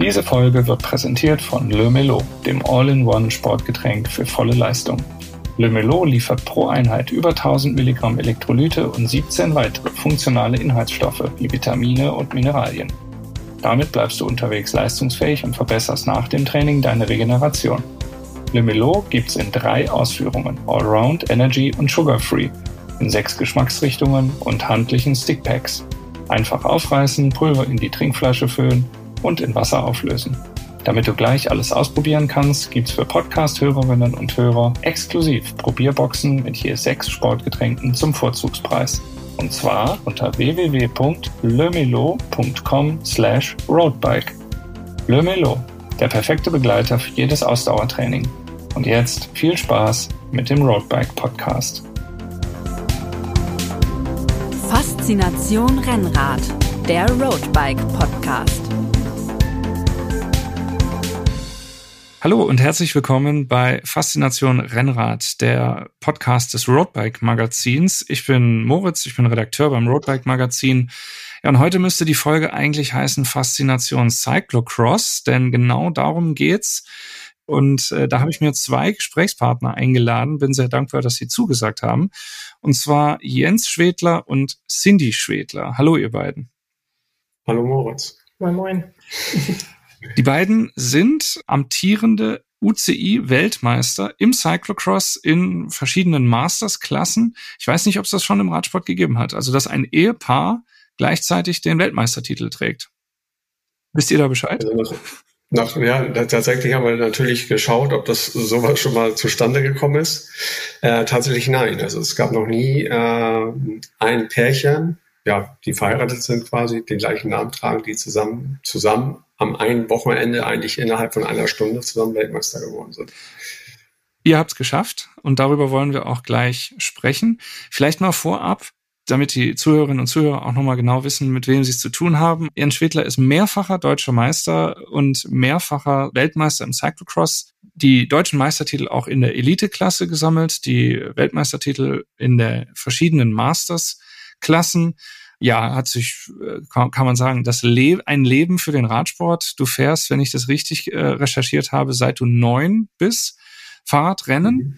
Diese Folge wird präsentiert von Le Melo, dem All-in-One Sportgetränk für volle Leistung. Le Melo liefert pro Einheit über 1000 Milligramm Elektrolyte und 17 weitere funktionale Inhaltsstoffe wie Vitamine und Mineralien. Damit bleibst du unterwegs leistungsfähig und verbesserst nach dem Training deine Regeneration. Le Melo gibt's in drei Ausführungen: Allround, Energy und Sugar Free, in sechs Geschmacksrichtungen und handlichen Stickpacks. Einfach aufreißen, Pulver in die Trinkflasche füllen und in Wasser auflösen. Damit du gleich alles ausprobieren kannst, gibt's für Podcast-Hörerinnen und Hörer exklusiv Probierboxen mit je sechs Sportgetränken zum Vorzugspreis. Und zwar unter www.lemelo.com slash roadbike. Lemelo, der perfekte Begleiter für jedes Ausdauertraining. Und jetzt viel Spaß mit dem Roadbike Podcast. Faszination Rennrad, der Roadbike Podcast. Hallo und herzlich willkommen bei Faszination Rennrad, der Podcast des Roadbike Magazins. Ich bin Moritz, ich bin Redakteur beim Roadbike Magazin. Ja, und heute müsste die Folge eigentlich heißen Faszination Cyclocross, denn genau darum geht's. Und äh, da habe ich mir zwei Gesprächspartner eingeladen, bin sehr dankbar, dass sie zugesagt haben. Und zwar Jens Schwedler und Cindy Schwedler. Hallo, ihr beiden. Hallo, Moritz. Moin, moin. Die beiden sind amtierende UCI-Weltmeister im Cyclocross in verschiedenen Masters-Klassen. Ich weiß nicht, ob es das schon im Radsport gegeben hat. Also, dass ein Ehepaar gleichzeitig den Weltmeistertitel trägt. Wisst ihr da Bescheid? Also nach, ja, tatsächlich haben wir natürlich geschaut, ob das sowas schon mal zustande gekommen ist. Äh, tatsächlich nein. Also es gab noch nie äh, ein Pärchen, ja, die verheiratet sind quasi, den gleichen Namen tragen, die zusammen, zusammen am einen Wochenende eigentlich innerhalb von einer Stunde zusammen Weltmeister geworden sind. Ihr habt es geschafft und darüber wollen wir auch gleich sprechen. Vielleicht mal vorab, damit die Zuhörerinnen und Zuhörer auch nochmal genau wissen, mit wem sie es zu tun haben. Jens Schwedler ist mehrfacher deutscher Meister und mehrfacher Weltmeister im Cyclocross. Die deutschen Meistertitel auch in der Elite-Klasse gesammelt, die Weltmeistertitel in der verschiedenen Masters-Klassen ja, hat sich, äh, kann, kann man sagen, das Le ein Leben für den Radsport. Du fährst, wenn ich das richtig äh, recherchiert habe, seit du neun bist, Fahrradrennen. Mhm.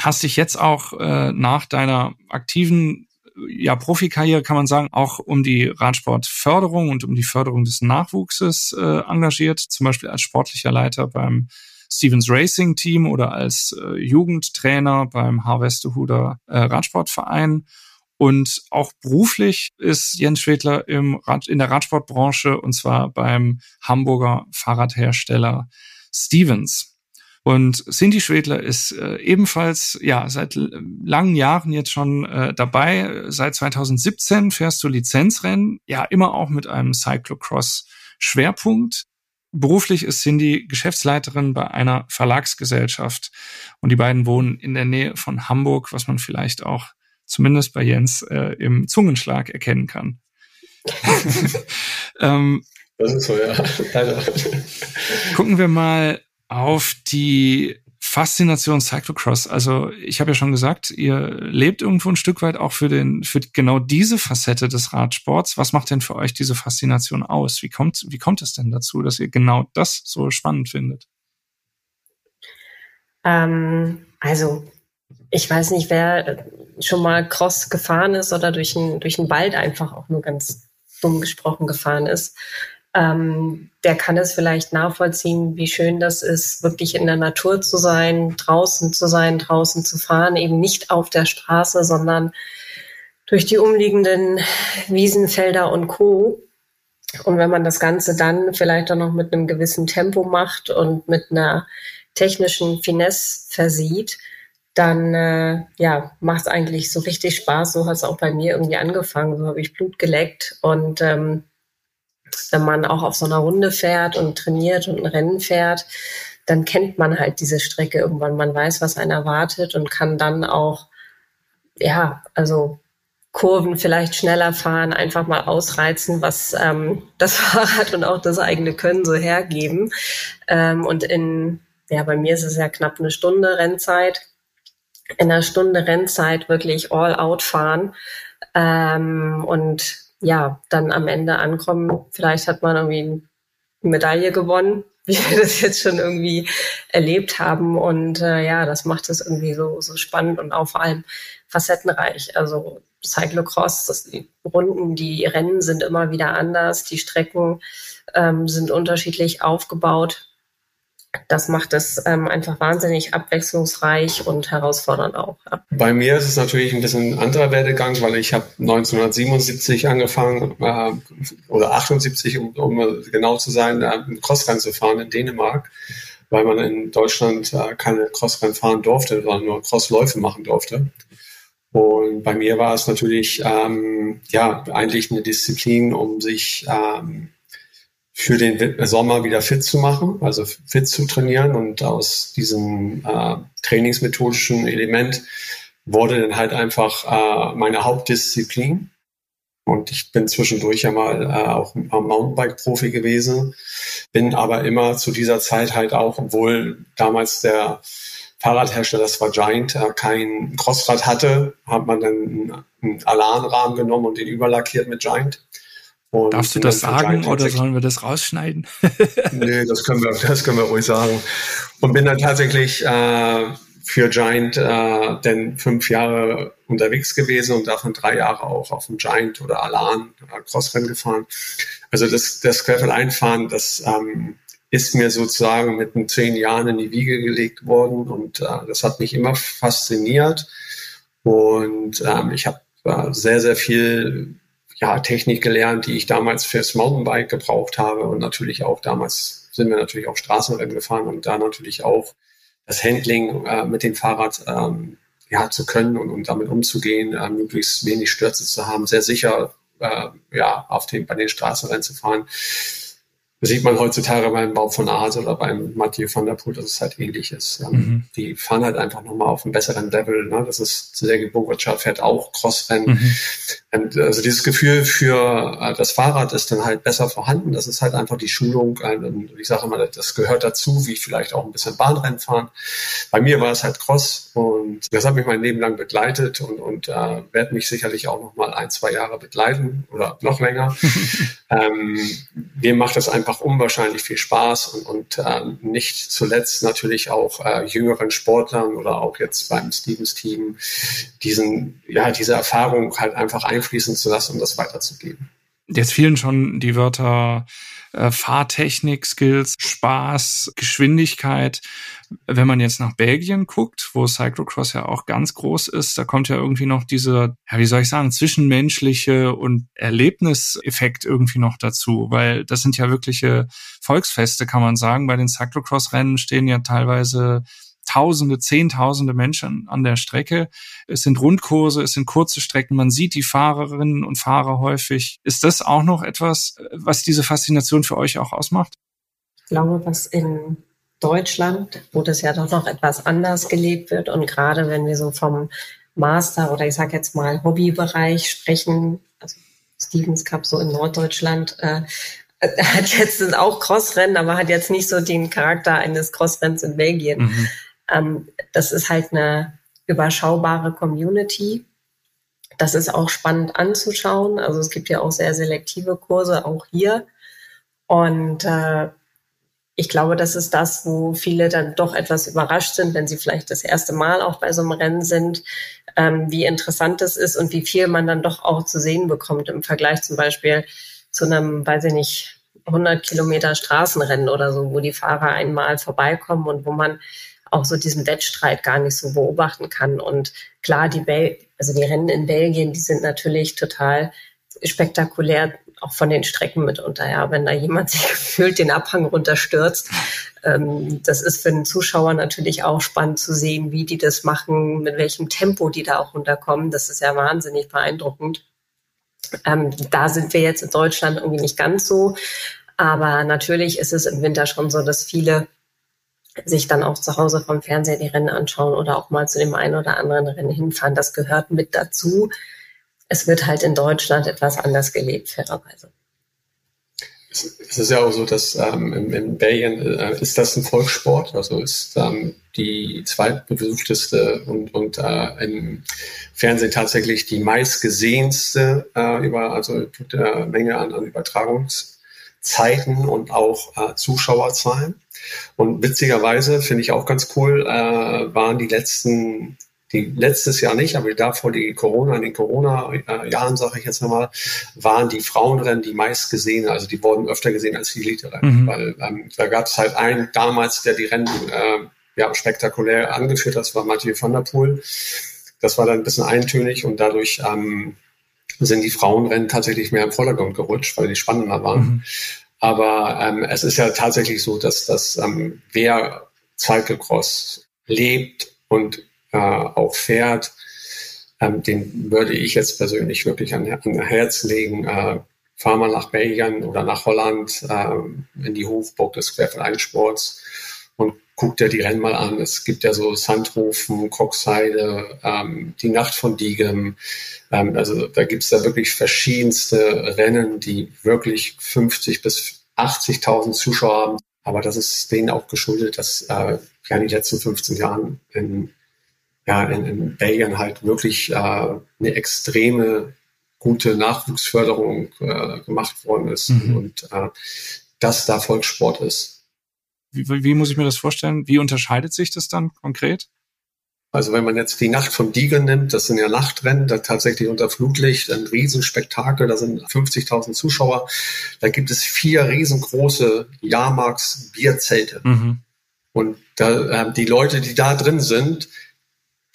Hast dich jetzt auch äh, nach deiner aktiven ja, Profikarriere kann man sagen, auch um die Radsportförderung und um die Förderung des Nachwuchses äh, engagiert, zum Beispiel als sportlicher Leiter beim Stevens Racing Team oder als äh, Jugendtrainer beim Harvestehuder äh, Radsportverein und auch beruflich ist Jens Schwedler im Rad, in der Radsportbranche und zwar beim Hamburger Fahrradhersteller Stevens. Und Cindy Schwedler ist äh, ebenfalls ja seit langen Jahren jetzt schon äh, dabei. Seit 2017 fährst du Lizenzrennen, ja immer auch mit einem Cyclocross Schwerpunkt. Beruflich ist Cindy Geschäftsleiterin bei einer Verlagsgesellschaft und die beiden wohnen in der Nähe von Hamburg, was man vielleicht auch zumindest bei Jens äh, im Zungenschlag erkennen kann. ähm, das ist so, ja. Leider. Gucken wir mal auf die Faszination Cyclocross. Also ich habe ja schon gesagt, ihr lebt irgendwo ein Stück weit auch für den für genau diese Facette des Radsports. Was macht denn für euch diese Faszination aus? Wie kommt wie kommt es denn dazu, dass ihr genau das so spannend findet? Ähm, also ich weiß nicht, wer schon mal Cross gefahren ist oder durch einen durch Wald einfach auch nur ganz dumm gesprochen gefahren ist. Ähm, der kann es vielleicht nachvollziehen, wie schön das ist, wirklich in der Natur zu sein, draußen zu sein, draußen zu fahren, eben nicht auf der Straße, sondern durch die umliegenden Wiesenfelder und Co. Und wenn man das Ganze dann vielleicht auch noch mit einem gewissen Tempo macht und mit einer technischen Finesse versieht, dann äh, ja, macht es eigentlich so richtig Spaß. So hat es auch bei mir irgendwie angefangen. So habe ich Blut geleckt. Und ähm, wenn man auch auf so einer Runde fährt und trainiert und ein Rennen fährt, dann kennt man halt diese Strecke irgendwann. Man weiß, was einen erwartet und kann dann auch, ja, also Kurven vielleicht schneller fahren, einfach mal ausreizen, was ähm, das Fahrrad und auch das eigene Können so hergeben. Ähm, und in, ja, bei mir ist es ja knapp eine Stunde Rennzeit in einer Stunde Rennzeit wirklich all out fahren ähm, und ja, dann am Ende ankommen. Vielleicht hat man irgendwie Medaille gewonnen, wie wir das jetzt schon irgendwie erlebt haben. Und äh, ja, das macht es irgendwie so, so spannend und auch vor allem facettenreich. Also Cyclocross, das, die Runden, die Rennen sind immer wieder anders, die Strecken ähm, sind unterschiedlich aufgebaut. Das macht es ähm, einfach wahnsinnig abwechslungsreich und herausfordernd auch. Ja. Bei mir ist es natürlich ein bisschen anderer Werdegang, weil ich habe 1977 angefangen äh, oder 78, um, um genau zu sein, äh, Crossrennen zu fahren in Dänemark, weil man in Deutschland äh, keine Crossrennen fahren durfte, sondern nur Crossläufe machen durfte. Und bei mir war es natürlich ähm, ja eigentlich eine Disziplin, um sich ähm, für den Sommer wieder fit zu machen, also fit zu trainieren. Und aus diesem äh, trainingsmethodischen Element wurde dann halt einfach äh, meine Hauptdisziplin. Und ich bin zwischendurch ja mal äh, auch am Mountainbike-Profi gewesen, bin aber immer zu dieser Zeit halt auch, obwohl damals der Fahrradhersteller, das war Giant, äh, kein Crossrad hatte, hat man dann einen Alarmrahmen genommen und den überlackiert mit Giant. Und Darfst du das sagen oder sollen wir das rausschneiden? nee, das können wir, das können wir ruhig sagen. Und bin dann tatsächlich äh, für Giant äh, denn fünf Jahre unterwegs gewesen und davon drei Jahre auch auf dem Giant oder Alan äh, Crossrennen gefahren. Also das, das Gravel einfahren, das ähm, ist mir sozusagen mit den zehn Jahren in die Wiege gelegt worden und äh, das hat mich immer fasziniert. Und ähm, ich habe äh, sehr, sehr viel ja, Technik gelernt, die ich damals fürs Mountainbike gebraucht habe und natürlich auch damals sind wir natürlich auch Straßenrennen gefahren und da natürlich auch das Handling äh, mit dem Fahrrad ähm, ja, zu können und, und damit umzugehen, äh, möglichst wenig Stürze zu haben, sehr sicher äh, ja, auf den, bei den Straßenrennen zu fahren. Das sieht man heutzutage beim Bau von Aas oder beim Mathieu van der Poel, dass es halt ähnlich ist. Mhm. Die fahren halt einfach nochmal auf einem besseren Level. Ne? Das ist, Sergei Bogacar fährt auch Crossrennen. Mhm. Und also dieses Gefühl für äh, das Fahrrad ist dann halt besser vorhanden. Das ist halt einfach die Schulung. Äh, ich sage immer, das gehört dazu, wie vielleicht auch ein bisschen Bahnrennen fahren. Bei mir war es halt Cross und das hat mich mein Leben lang begleitet und, und äh, wird mich sicherlich auch noch mal ein, zwei Jahre begleiten oder noch länger. ähm, mir macht das einfach einfach unwahrscheinlich viel Spaß und, und äh, nicht zuletzt natürlich auch äh, jüngeren Sportlern oder auch jetzt beim Stevens Team diesen, ja, diese Erfahrung halt einfach einfließen zu lassen und das weiterzugeben. Jetzt fielen schon die Wörter äh, Fahrtechnik, Skills, Spaß, Geschwindigkeit. Wenn man jetzt nach Belgien guckt, wo Cyclocross ja auch ganz groß ist, da kommt ja irgendwie noch dieser, ja, wie soll ich sagen, zwischenmenschliche und Erlebniseffekt irgendwie noch dazu, weil das sind ja wirkliche Volksfeste, kann man sagen. Bei den Cyclocross-Rennen stehen ja teilweise Tausende, Zehntausende Menschen an der Strecke. Es sind Rundkurse, es sind kurze Strecken. Man sieht die Fahrerinnen und Fahrer häufig. Ist das auch noch etwas, was diese Faszination für euch auch ausmacht? Ich glaube, was in Deutschland, wo das ja doch noch etwas anders gelebt wird und gerade wenn wir so vom Master oder ich sage jetzt mal Hobbybereich sprechen, also Stevens Cup so in Norddeutschland, äh, hat jetzt auch Crossrennen, aber hat jetzt nicht so den Charakter eines Crossrenns in Belgien. Mhm. Ähm, das ist halt eine überschaubare Community. Das ist auch spannend anzuschauen. Also es gibt ja auch sehr selektive Kurse, auch hier. Und äh, ich glaube, das ist das, wo viele dann doch etwas überrascht sind, wenn sie vielleicht das erste Mal auch bei so einem Rennen sind, ähm, wie interessant es ist und wie viel man dann doch auch zu sehen bekommt im Vergleich zum Beispiel zu einem, weiß ich nicht, 100 Kilometer Straßenrennen oder so, wo die Fahrer einmal vorbeikommen und wo man auch so diesen Wettstreit gar nicht so beobachten kann. Und klar, die Bel also die Rennen in Belgien, die sind natürlich total spektakulär, auch von den Strecken mitunter. Ja, wenn da jemand sich gefühlt den Abhang runterstürzt, ähm, das ist für den Zuschauer natürlich auch spannend zu sehen, wie die das machen, mit welchem Tempo die da auch runterkommen. Das ist ja wahnsinnig beeindruckend. Ähm, da sind wir jetzt in Deutschland irgendwie nicht ganz so. Aber natürlich ist es im Winter schon so, dass viele sich dann auch zu Hause vom Fernseher die Rennen anschauen oder auch mal zu dem einen oder anderen Rennen hinfahren. Das gehört mit dazu. Es wird halt in Deutschland etwas anders gelebt, fairerweise. Es ist ja auch so, dass ähm, in, in Belgien äh, ist das ein Volkssport, also ist ähm, die zweitbesuchteste und, und äh, im Fernsehen tatsächlich die meistgesehenste äh, über also der Menge an, an Übertragungs Zeiten und auch äh, Zuschauerzahlen. Und witzigerweise finde ich auch ganz cool, äh, waren die letzten die letztes Jahr nicht, aber davor die Corona, in den Corona-Jahren, sage ich jetzt nochmal, waren die Frauenrennen die meist gesehen, also die wurden öfter gesehen als die Elite-Rennen. Mhm. Weil ähm, da gab es halt einen damals, der die Rennen äh, ja, spektakulär angeführt hat, das war Mathieu van der Poel. Das war dann ein bisschen eintönig und dadurch ähm, sind die Frauenrennen tatsächlich mehr im Vordergrund gerutscht, weil die spannender waren. Mhm. Aber ähm, es ist ja tatsächlich so, dass, dass ähm, wer Cyclecross lebt und äh, auch fährt, ähm, den würde ich jetzt persönlich wirklich an, an Herz legen. Äh, fahr mal nach Belgien oder nach Holland äh, in die Hofburg des Querfeldeinsports und guck dir die Rennen mal an. Es gibt ja so Sandhofen, Coxheide, ähm, die Nacht von Diegem. Ähm, also da gibt es da wirklich verschiedenste Rennen, die wirklich 50 bis 80.000 Zuschauer haben. Aber das ist denen auch geschuldet, dass äh, ja in den letzten 15 Jahren in ja, in, in Belgien halt wirklich äh, eine extreme gute Nachwuchsförderung äh, gemacht worden ist mhm. und äh, das da Volkssport ist. Wie, wie muss ich mir das vorstellen? Wie unterscheidet sich das dann konkret? Also wenn man jetzt die Nacht von Diegen nimmt, das sind ja Nachtrennen, da tatsächlich unter Flutlicht, ein Riesenspektakel, da sind 50.000 Zuschauer. Da gibt es vier riesengroße Jahrmarks-Bierzelte. Mhm. Und da, äh, die Leute, die da drin sind,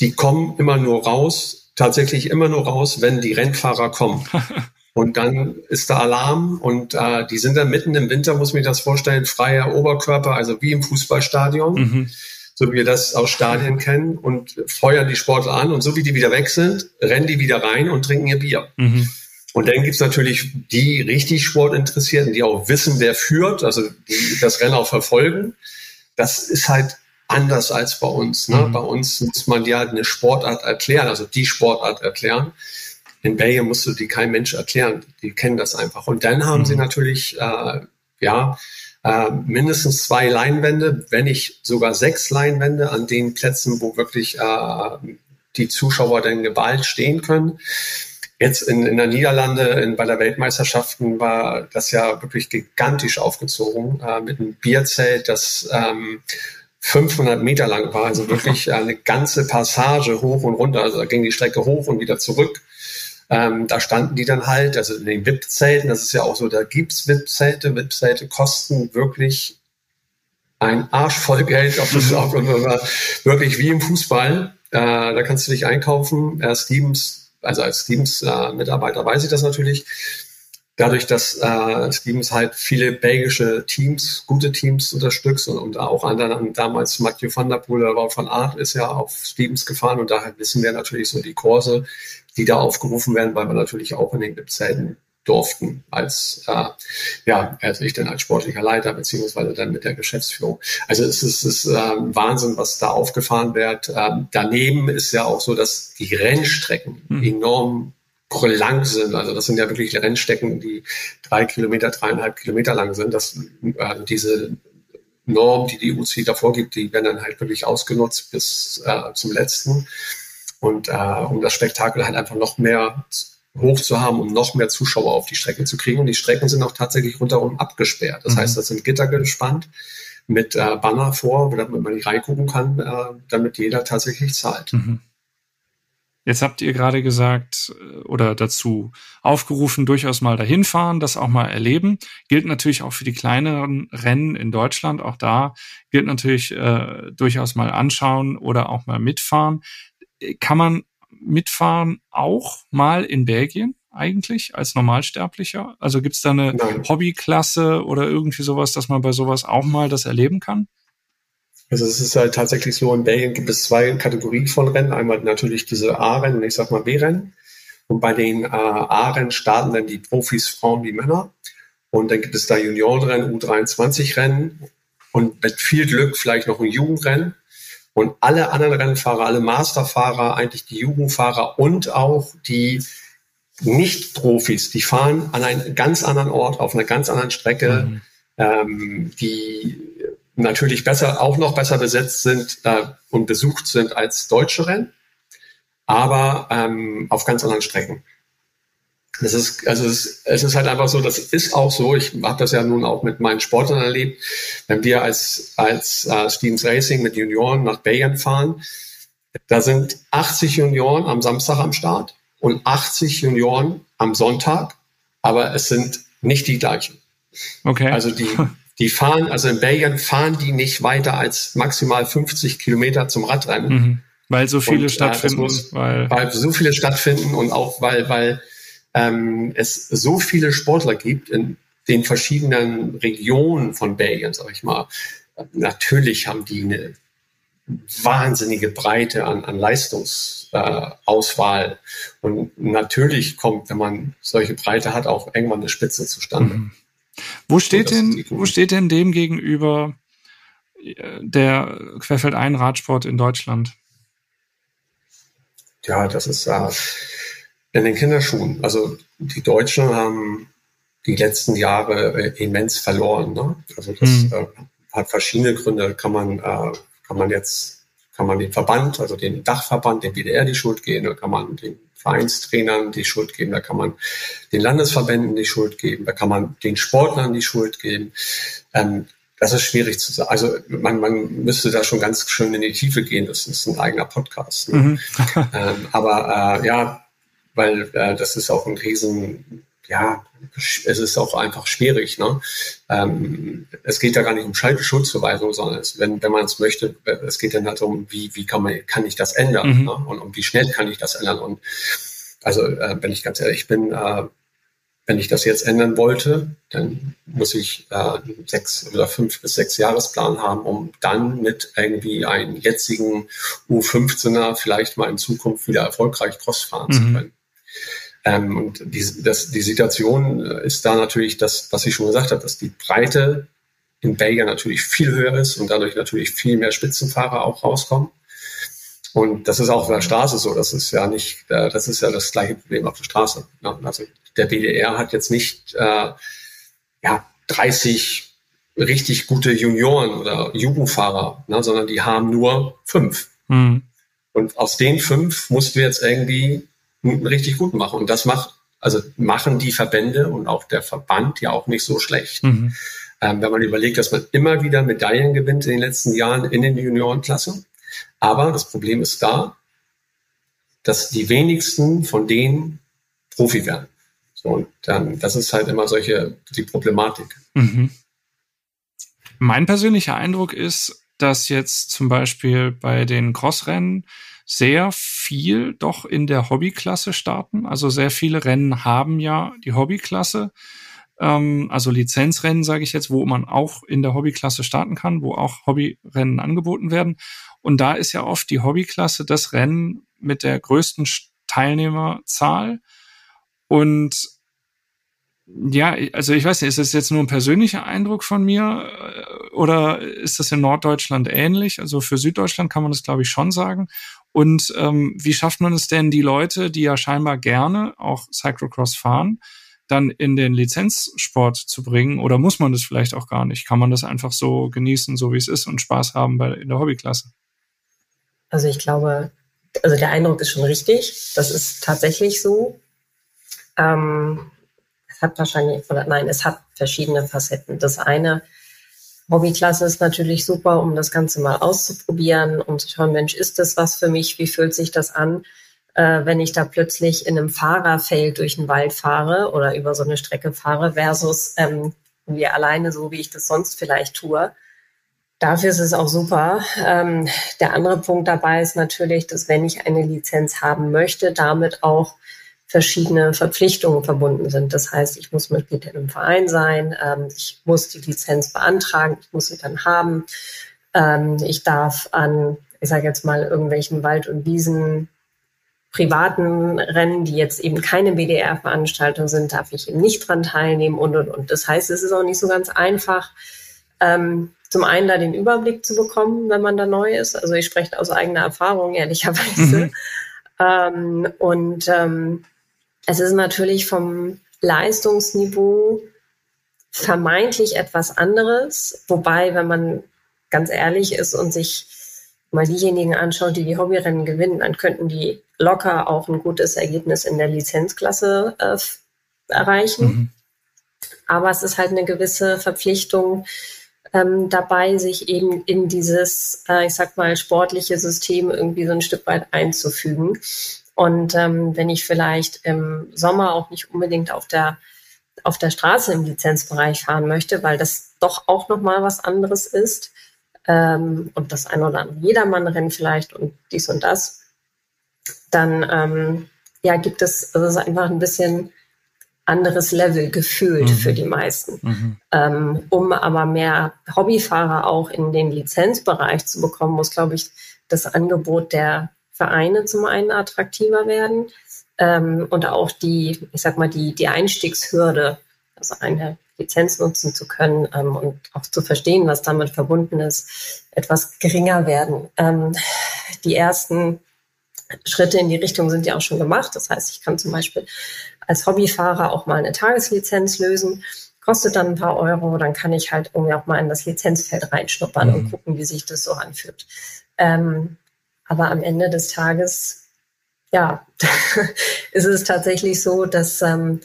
die kommen immer nur raus, tatsächlich immer nur raus, wenn die Rennfahrer kommen. Und dann ist da Alarm und äh, die sind dann mitten im Winter, muss man sich das vorstellen, freier Oberkörper, also wie im Fußballstadion, mhm. so wie wir das aus Stadien kennen und feuern die Sportler an und so wie die wieder weg sind, rennen die wieder rein und trinken ihr Bier. Mhm. Und dann gibt's natürlich die richtig Sportinteressierten, die auch wissen, wer führt, also die das Rennen auch verfolgen. Das ist halt anders als bei uns. Ne? Mhm. Bei uns muss man ja eine Sportart erklären, also die Sportart erklären. In Belgien musst du die kein Mensch erklären. Die kennen das einfach. Und dann haben mhm. sie natürlich, äh, ja, äh, mindestens zwei Leinwände, wenn nicht sogar sechs Leinwände an den Plätzen, wo wirklich äh, die Zuschauer dann geballt stehen können. Jetzt in, in der Niederlande, in, bei der Weltmeisterschaften war das ja wirklich gigantisch aufgezogen äh, mit einem Bierzelt, das ähm, 500 Meter lang war, also wirklich eine ganze Passage hoch und runter. Also da ging die Strecke hoch und wieder zurück. Ähm, da standen die dann halt, also in den VIP-Zelten, das ist ja auch so, da gibt's VIP-Zelte. VIP-Zelte kosten wirklich ein Arsch voll Geld, auf das auch wirklich wie im Fußball. Äh, da kannst du dich einkaufen. Äh, Stevens, also als Stevens-Mitarbeiter äh, weiß ich das natürlich dadurch, dass äh, Stevens halt viele belgische Teams, gute Teams unterstützt und, und auch anderen, damals Mathieu van der Poel oder van Aert ist ja auf Stevens gefahren und daher wissen wir natürlich so die Kurse, die da aufgerufen werden, weil wir natürlich auch in den Zeiten durften als äh, ja also ich dann als sportlicher Leiter beziehungsweise dann mit der Geschäftsführung. Also es ist, es ist äh, Wahnsinn, was da aufgefahren wird. Ähm, daneben ist ja auch so, dass die Rennstrecken mhm. enorm lang sind. Also das sind ja wirklich Rennstecken, die drei Kilometer, dreieinhalb Kilometer lang sind. Das, äh, diese Norm, die die UC da vorgibt, die werden dann halt wirklich ausgenutzt bis äh, zum letzten. Und äh, um das Spektakel halt einfach noch mehr hoch zu haben, um noch mehr Zuschauer auf die Strecke zu kriegen. Und die Strecken sind auch tatsächlich rundherum abgesperrt. Das mhm. heißt, das sind Gitter gespannt mit äh, Banner vor, damit man nicht reingucken kann, äh, damit jeder tatsächlich zahlt. Mhm. Jetzt habt ihr gerade gesagt äh, oder dazu aufgerufen, durchaus mal dahin fahren, das auch mal erleben. Gilt natürlich auch für die kleineren Rennen in Deutschland. Auch da gilt natürlich äh, durchaus mal anschauen oder auch mal mitfahren. Kann man mitfahren auch mal in Belgien eigentlich als Normalsterblicher? Also gibt's da eine Nein. Hobbyklasse oder irgendwie sowas, dass man bei sowas auch mal das erleben kann? Also es ist halt tatsächlich so, in Belgien gibt es zwei Kategorien von Rennen. Einmal natürlich diese A-Rennen und ich sag mal B-Rennen. Und bei den äh, A-Rennen starten dann die Profis, Frauen wie Männer. Und dann gibt es da Juniorenrennen, U23-Rennen und mit viel Glück vielleicht noch ein Jugendrennen. Und alle anderen Rennfahrer, alle Masterfahrer, eigentlich die Jugendfahrer und auch die Nicht-Profis, die fahren an einem ganz anderen Ort, auf einer ganz anderen Strecke. Mhm. Ähm, die natürlich besser, auch noch besser besetzt sind äh, und besucht sind als deutsche Rennen, aber ähm, auf ganz anderen Strecken. Das ist, also es, es ist halt einfach so, das ist auch so. Ich habe das ja nun auch mit meinen Sportlern erlebt. Wenn wir als, als äh, Stevens Racing mit Junioren nach Bayern fahren, da sind 80 Junioren am Samstag am Start und 80 Junioren am Sonntag, aber es sind nicht die gleichen. Okay. Also die, die fahren, also in Belgien fahren die nicht weiter als maximal 50 Kilometer zum Radrennen. Mhm. Weil so viele und, stattfinden. Äh, muss, weil, weil so viele stattfinden und auch weil, weil ähm, es so viele Sportler gibt in den verschiedenen Regionen von Belgien, sag ich mal. Natürlich haben die eine wahnsinnige Breite an, an Leistungsauswahl. Äh, und natürlich kommt, wenn man solche Breite hat, auch irgendwann eine Spitze zustande. Mhm. Wo steht denn, wo steht denn dem gegenüber äh, der Querfeldein-Radsport in Deutschland? Ja, das ist äh, in den Kinderschuhen. Also die Deutschen haben die letzten Jahre äh, immens verloren. Ne? Also das mhm. äh, hat verschiedene Gründe. Kann man, äh, kann man jetzt, kann man den Verband, also den Dachverband, den WDR die Schuld geben, oder kann man den Vereinstrainern die Schuld geben, da kann man den Landesverbänden die Schuld geben, da kann man den Sportlern die Schuld geben. Ähm, das ist schwierig zu sagen. Also man, man müsste da schon ganz schön in die Tiefe gehen. Das ist ein eigener Podcast. Ne? Mhm. ähm, aber äh, ja, weil äh, das ist auch ein riesen, ja, es ist auch einfach schwierig. Ne? Ähm, es geht ja gar nicht um Schuldzuweisung, sondern es, wenn, wenn man es möchte, es geht dann halt darum, wie, wie kann, man, kann ich das ändern mhm. ne? und, und wie schnell kann ich das ändern. Und also, äh, wenn ich ganz ehrlich bin, äh, wenn ich das jetzt ändern wollte, dann muss ich äh, sechs oder fünf bis sechs Jahresplan haben, um dann mit irgendwie einem jetzigen U15er vielleicht mal in Zukunft wieder erfolgreich Cross fahren mhm. zu können. Ähm, und die, das, die Situation ist da natürlich das, was ich schon gesagt habe, dass die Breite in Belgien natürlich viel höher ist und dadurch natürlich viel mehr Spitzenfahrer auch rauskommen. Und das ist auch auf der Straße so. Das ist ja nicht, äh, das ist ja das gleiche Problem auf der Straße. Also der BDR hat jetzt nicht äh, ja 30 richtig gute Junioren oder Jugendfahrer, ne, sondern die haben nur fünf. Mhm. Und aus den fünf mussten wir jetzt irgendwie richtig gut machen. Und das macht, also machen die Verbände und auch der Verband ja auch nicht so schlecht. Mhm. Ähm, wenn man überlegt, dass man immer wieder Medaillen gewinnt in den letzten Jahren in den Juniorenklassen. Aber das Problem ist da, dass die wenigsten von denen Profi werden. So, und dann, das ist halt immer solche, die Problematik. Mhm. Mein persönlicher Eindruck ist, dass jetzt zum Beispiel bei den Crossrennen sehr viel doch in der Hobbyklasse starten. Also sehr viele Rennen haben ja die Hobbyklasse, ähm, also Lizenzrennen, sage ich jetzt, wo man auch in der Hobbyklasse starten kann, wo auch Hobbyrennen angeboten werden. Und da ist ja oft die Hobbyklasse das Rennen mit der größten Teilnehmerzahl. Und ja, also ich weiß nicht, ist das jetzt nur ein persönlicher Eindruck von mir äh, oder ist das in Norddeutschland ähnlich? Also für Süddeutschland kann man das, glaube ich, schon sagen. Und ähm, wie schafft man es denn, die Leute, die ja scheinbar gerne auch Cyclocross fahren, dann in den Lizenzsport zu bringen? Oder muss man das vielleicht auch gar nicht? Kann man das einfach so genießen, so wie es ist und Spaß haben bei, in der Hobbyklasse? Also ich glaube, also der Eindruck ist schon richtig. Das ist tatsächlich so. Ähm, es hat wahrscheinlich, oder nein, es hat verschiedene Facetten. Das eine, Hobbyklasse ist natürlich super, um das Ganze mal auszuprobieren, um zu schauen, Mensch, ist das was für mich? Wie fühlt sich das an, äh, wenn ich da plötzlich in einem Fahrerfeld durch den Wald fahre oder über so eine Strecke fahre versus ähm, wie alleine, so wie ich das sonst vielleicht tue. Dafür ist es auch super. Ähm, der andere Punkt dabei ist natürlich, dass wenn ich eine Lizenz haben möchte, damit auch verschiedene Verpflichtungen verbunden sind. Das heißt, ich muss Mitglied in einem Verein sein, ähm, ich muss die Lizenz beantragen, ich muss sie dann haben. Ähm, ich darf an, ich sage jetzt mal, irgendwelchen Wald- und Wiesen privaten Rennen, die jetzt eben keine BDR-Veranstaltung sind, darf ich eben nicht dran teilnehmen und, und, und. Das heißt, es ist auch nicht so ganz einfach, ähm, zum einen da den Überblick zu bekommen, wenn man da neu ist. Also ich spreche aus eigener Erfahrung, ehrlicherweise. Mhm. Ähm, und ähm, es ist natürlich vom Leistungsniveau vermeintlich etwas anderes, wobei, wenn man ganz ehrlich ist und sich mal diejenigen anschaut, die die Hobbyrennen gewinnen, dann könnten die locker auch ein gutes Ergebnis in der Lizenzklasse äh, erreichen. Mhm. Aber es ist halt eine gewisse Verpflichtung ähm, dabei, sich eben in dieses, äh, ich sag mal, sportliche System irgendwie so ein Stück weit einzufügen. Und ähm, wenn ich vielleicht im Sommer auch nicht unbedingt auf der auf der Straße im Lizenzbereich fahren möchte, weil das doch auch noch mal was anderes ist ähm, und das ein oder andere Jedermann-Rennen vielleicht und dies und das, dann ähm, ja gibt es also einfach ein bisschen anderes Level gefühlt mhm. für die meisten. Mhm. Ähm, um aber mehr Hobbyfahrer auch in den Lizenzbereich zu bekommen, muss, glaube ich, das Angebot der Vereine zum einen attraktiver werden ähm, und auch die, ich sag mal, die, die Einstiegshürde, also eine Lizenz nutzen zu können ähm, und auch zu verstehen, was damit verbunden ist, etwas geringer werden. Ähm, die ersten Schritte in die Richtung sind ja auch schon gemacht. Das heißt, ich kann zum Beispiel als Hobbyfahrer auch mal eine Tageslizenz lösen, kostet dann ein paar Euro, dann kann ich halt irgendwie auch mal in das Lizenzfeld reinschnuppern mhm. und gucken, wie sich das so anfühlt. Ähm, aber am Ende des Tages, ja, ist es tatsächlich so, dass ähm,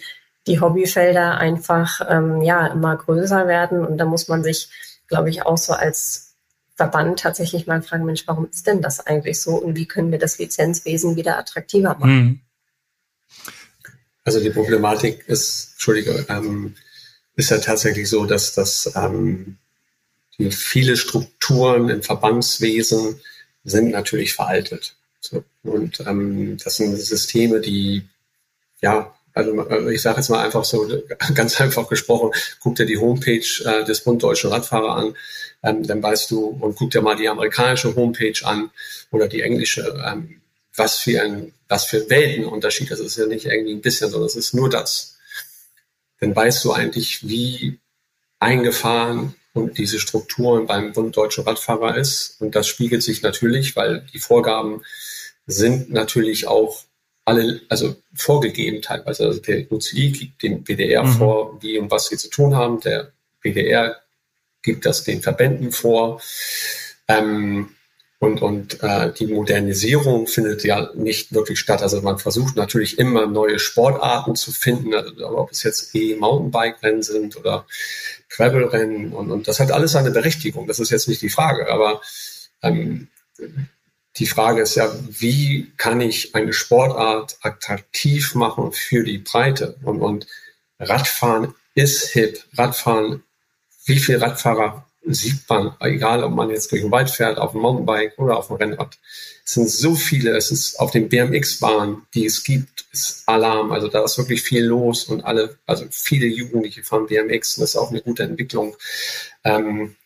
die Hobbyfelder einfach ähm, ja immer größer werden und da muss man sich, glaube ich, auch so als Verband tatsächlich mal fragen, Mensch, warum ist denn das eigentlich so und wie können wir das Lizenzwesen wieder attraktiver machen? Mhm. Also die Problematik ist, Entschuldige, ähm, ist ja tatsächlich so, dass das ähm, die viele Strukturen im Verbandswesen sind natürlich veraltet. So, und ähm, das sind Systeme, die ja also, also ich sage jetzt mal einfach so ganz einfach gesprochen, guck dir die Homepage äh, des Bund Deutschen Radfahrer an, ähm, dann weißt du, und guck dir mal die amerikanische Homepage an oder die englische, ähm, was für ein, was für Weltenunterschied. Das ist ja nicht irgendwie ein bisschen, sondern es ist nur das. Dann weißt du eigentlich, wie eingefahren und diese Strukturen beim Bund Deutscher Radfahrer ist. Und das spiegelt sich natürlich, weil die Vorgaben sind natürlich auch alle, also vorgegeben teilweise. Also der UCI gibt dem BDR mhm. vor, wie und was sie zu tun haben. Der BDR gibt das den Verbänden vor. Ähm, und, und äh, die Modernisierung findet ja nicht wirklich statt. Also man versucht natürlich immer neue Sportarten zu finden, also ob es jetzt E-Mountainbike-Rennen sind oder Travel-Rennen und, und das hat alles seine Berechtigung. Das ist jetzt nicht die Frage, aber ähm, die Frage ist ja, wie kann ich eine Sportart attraktiv machen für die Breite? Und, und Radfahren ist hip. Radfahren, wie viele Radfahrer sieht man, egal ob man jetzt durch den Wald fährt, auf dem Mountainbike oder auf dem Rennrad. Es sind so viele, es ist auf den BMX-Bahnen, die es gibt, ist Alarm. Also da ist wirklich viel los und alle, also viele Jugendliche fahren BMX und das ist auch eine gute Entwicklung. Ähm,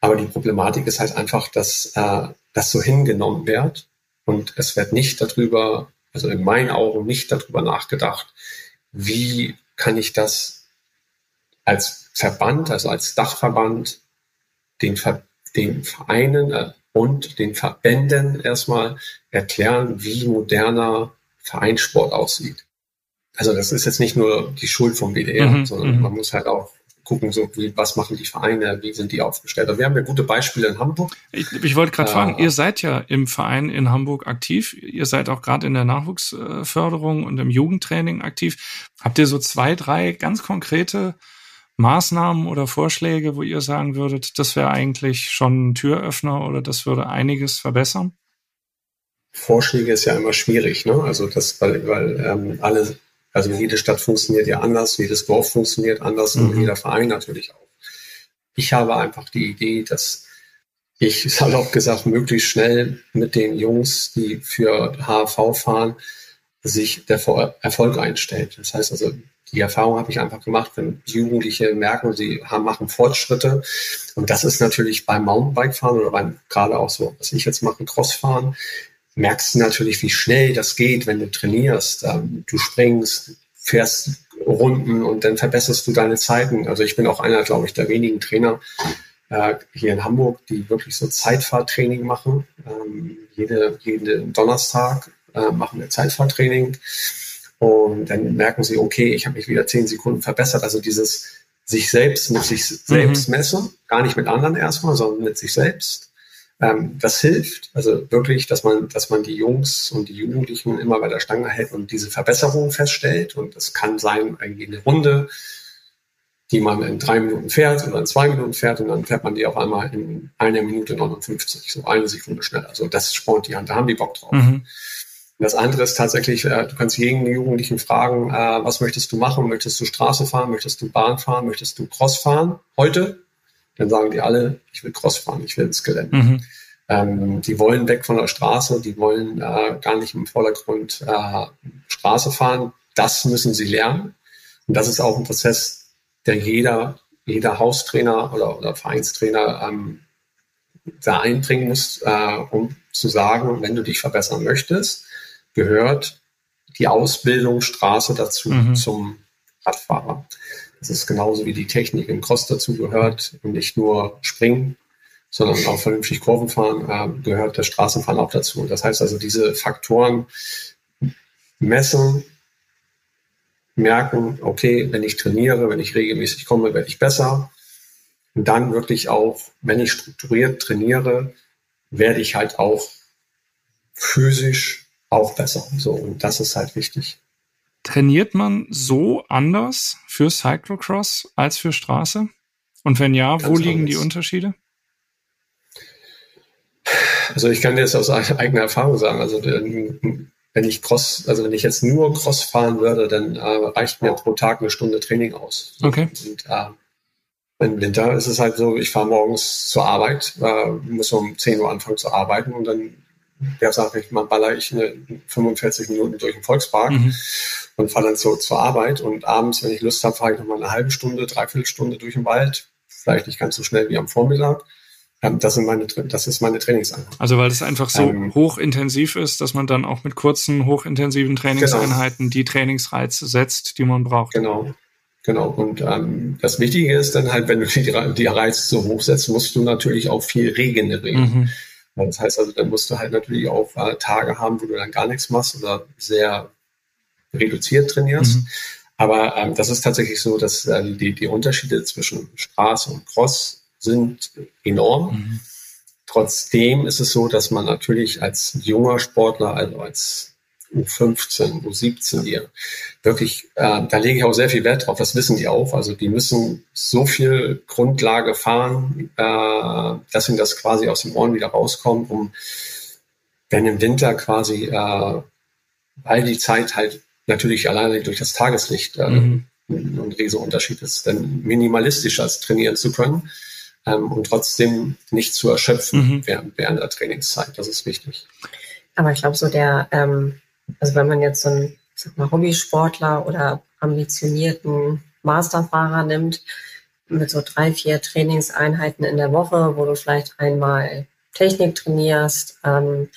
aber die Problematik ist halt einfach, dass äh, das so hingenommen wird und es wird nicht darüber, also in meinen Augen nicht darüber nachgedacht, wie kann ich das als Verband, also als Dachverband den, Ver den Vereinen äh, und den Verbänden erstmal erklären, wie moderner Vereinssport aussieht. Also das ist jetzt nicht nur die Schuld vom WDR, mhm, sondern mhm. man muss halt auch gucken, so wie, was machen die Vereine, wie sind die aufgestellt. Also wir haben ja gute Beispiele in Hamburg. Ich, ich wollte gerade äh, fragen, ihr seid ja im Verein in Hamburg aktiv. Ihr seid auch gerade in der Nachwuchsförderung und im Jugendtraining aktiv. Habt ihr so zwei, drei ganz konkrete Maßnahmen oder Vorschläge, wo ihr sagen würdet, das wäre eigentlich schon ein Türöffner oder das würde einiges verbessern? Vorschläge ist ja immer schwierig, ne? Also das, weil, weil ähm, alle, also jede Stadt funktioniert ja anders, jedes Dorf funktioniert anders mhm. und jeder Verein natürlich auch. Ich habe einfach die Idee, dass ich, es hat auch gesagt, möglichst schnell mit den Jungs, die für HV fahren, sich der Erfolg einstellt. Das heißt also, die Erfahrung habe ich einfach gemacht, wenn Jugendliche merken, sie haben, machen Fortschritte. Und das ist natürlich beim Mountainbike-Fahren oder beim, gerade auch so, was ich jetzt mache, Crossfahren, merkst du natürlich, wie schnell das geht, wenn du trainierst. Ähm, du springst, fährst Runden und dann verbesserst du deine Zeiten. Also ich bin auch einer, glaube ich, der wenigen Trainer äh, hier in Hamburg, die wirklich so Zeitfahrtraining machen. Ähm, jede, jeden Donnerstag äh, machen wir Zeitfahrtraining. Und dann merken sie, okay, ich habe mich wieder zehn Sekunden verbessert. Also dieses sich selbst mit sich selbst mhm. messen, gar nicht mit anderen erstmal, sondern mit sich selbst. Ähm, das hilft, also wirklich, dass man, dass man die Jungs und die Jugendlichen immer bei der Stange hält und diese Verbesserungen feststellt. Und das kann sein, irgendwie eine Runde, die man in drei Minuten fährt oder in zwei Minuten fährt und dann fährt man die auf einmal in einer Minute 59, so eine Sekunde schneller. Also das spornt die an, da haben die Bock drauf. Mhm. Das andere ist tatsächlich, äh, du kannst jeden Jugendlichen fragen, äh, was möchtest du machen? Möchtest du Straße fahren? Möchtest du Bahn fahren? Möchtest du Cross fahren? Heute? Dann sagen die alle, ich will Cross fahren, ich will ins Gelände. Mhm. Ähm, die wollen weg von der Straße, die wollen äh, gar nicht im Vordergrund äh, Straße fahren. Das müssen sie lernen. Und das ist auch ein Prozess, der jeder, jeder Haustrainer oder, oder Vereinstrainer ähm, da einbringen muss, äh, um zu sagen, wenn du dich verbessern möchtest, gehört die Ausbildung Straße dazu mhm. zum Radfahrer. Das ist genauso wie die Technik im Cross dazu gehört und nicht nur Springen, sondern auch vernünftig Kurven fahren, äh, gehört das Straßenfahren auch dazu. Das heißt also, diese Faktoren messen, merken, okay, wenn ich trainiere, wenn ich regelmäßig komme, werde ich besser. Und dann wirklich auch, wenn ich strukturiert trainiere, werde ich halt auch physisch auch besser. So, und das ist halt wichtig. Trainiert man so anders für Cyclocross als für Straße? Und wenn ja, Ganz wo liegen anders. die Unterschiede? Also ich kann dir das aus eigener Erfahrung sagen. Also wenn ich Cross, also wenn ich jetzt nur Cross fahren würde, dann äh, reicht mir pro Tag eine Stunde Training aus. Okay. Und äh, im Winter ist es halt so, ich fahre morgens zur Arbeit, äh, muss um 10 Uhr anfangen zu arbeiten und dann der sage ich mal, baller ich eine 45 Minuten durch den Volkspark mhm. und fahre dann so zur Arbeit und abends, wenn ich Lust habe, fahre ich nochmal eine halbe Stunde, dreiviertel Stunde durch den Wald, vielleicht nicht ganz so schnell wie am Vormittag das, sind meine, das ist meine Trainingseinheit. Also weil das einfach so ähm, hochintensiv ist, dass man dann auch mit kurzen, hochintensiven Trainingseinheiten genau. die Trainingsreize setzt, die man braucht. Genau. Genau. Und ähm, das Wichtige ist dann halt, wenn du die, die Reize so hoch setzt, musst du natürlich auch viel regenerieren. Mhm. Das heißt also, dann musst du halt natürlich auch äh, Tage haben, wo du dann gar nichts machst oder sehr reduziert trainierst. Mhm. Aber ähm, das ist tatsächlich so, dass äh, die, die Unterschiede zwischen Straße und Cross sind enorm. Mhm. Trotzdem ist es so, dass man natürlich als junger Sportler, also als U15, U17 hier, wirklich, äh, da lege ich auch sehr viel Wert drauf, das wissen die auch. Also die müssen so viel Grundlage fahren, äh, dass ihnen das quasi aus den Ohren wieder rauskommt, um wenn im Winter quasi, äh, weil die Zeit halt natürlich alleine durch das Tageslicht äh, mhm. ein Riesenunterschied ist, dann minimalistischer trainieren zu können ähm, und trotzdem nicht zu erschöpfen mhm. während, während der Trainingszeit. Das ist wichtig. Aber ich glaube, so der, ähm, also wenn man jetzt so einen sag mal, Hobbysportler oder ambitionierten Masterfahrer nimmt, mit so drei, vier Trainingseinheiten in der Woche, wo du vielleicht einmal Technik trainierst, ähm,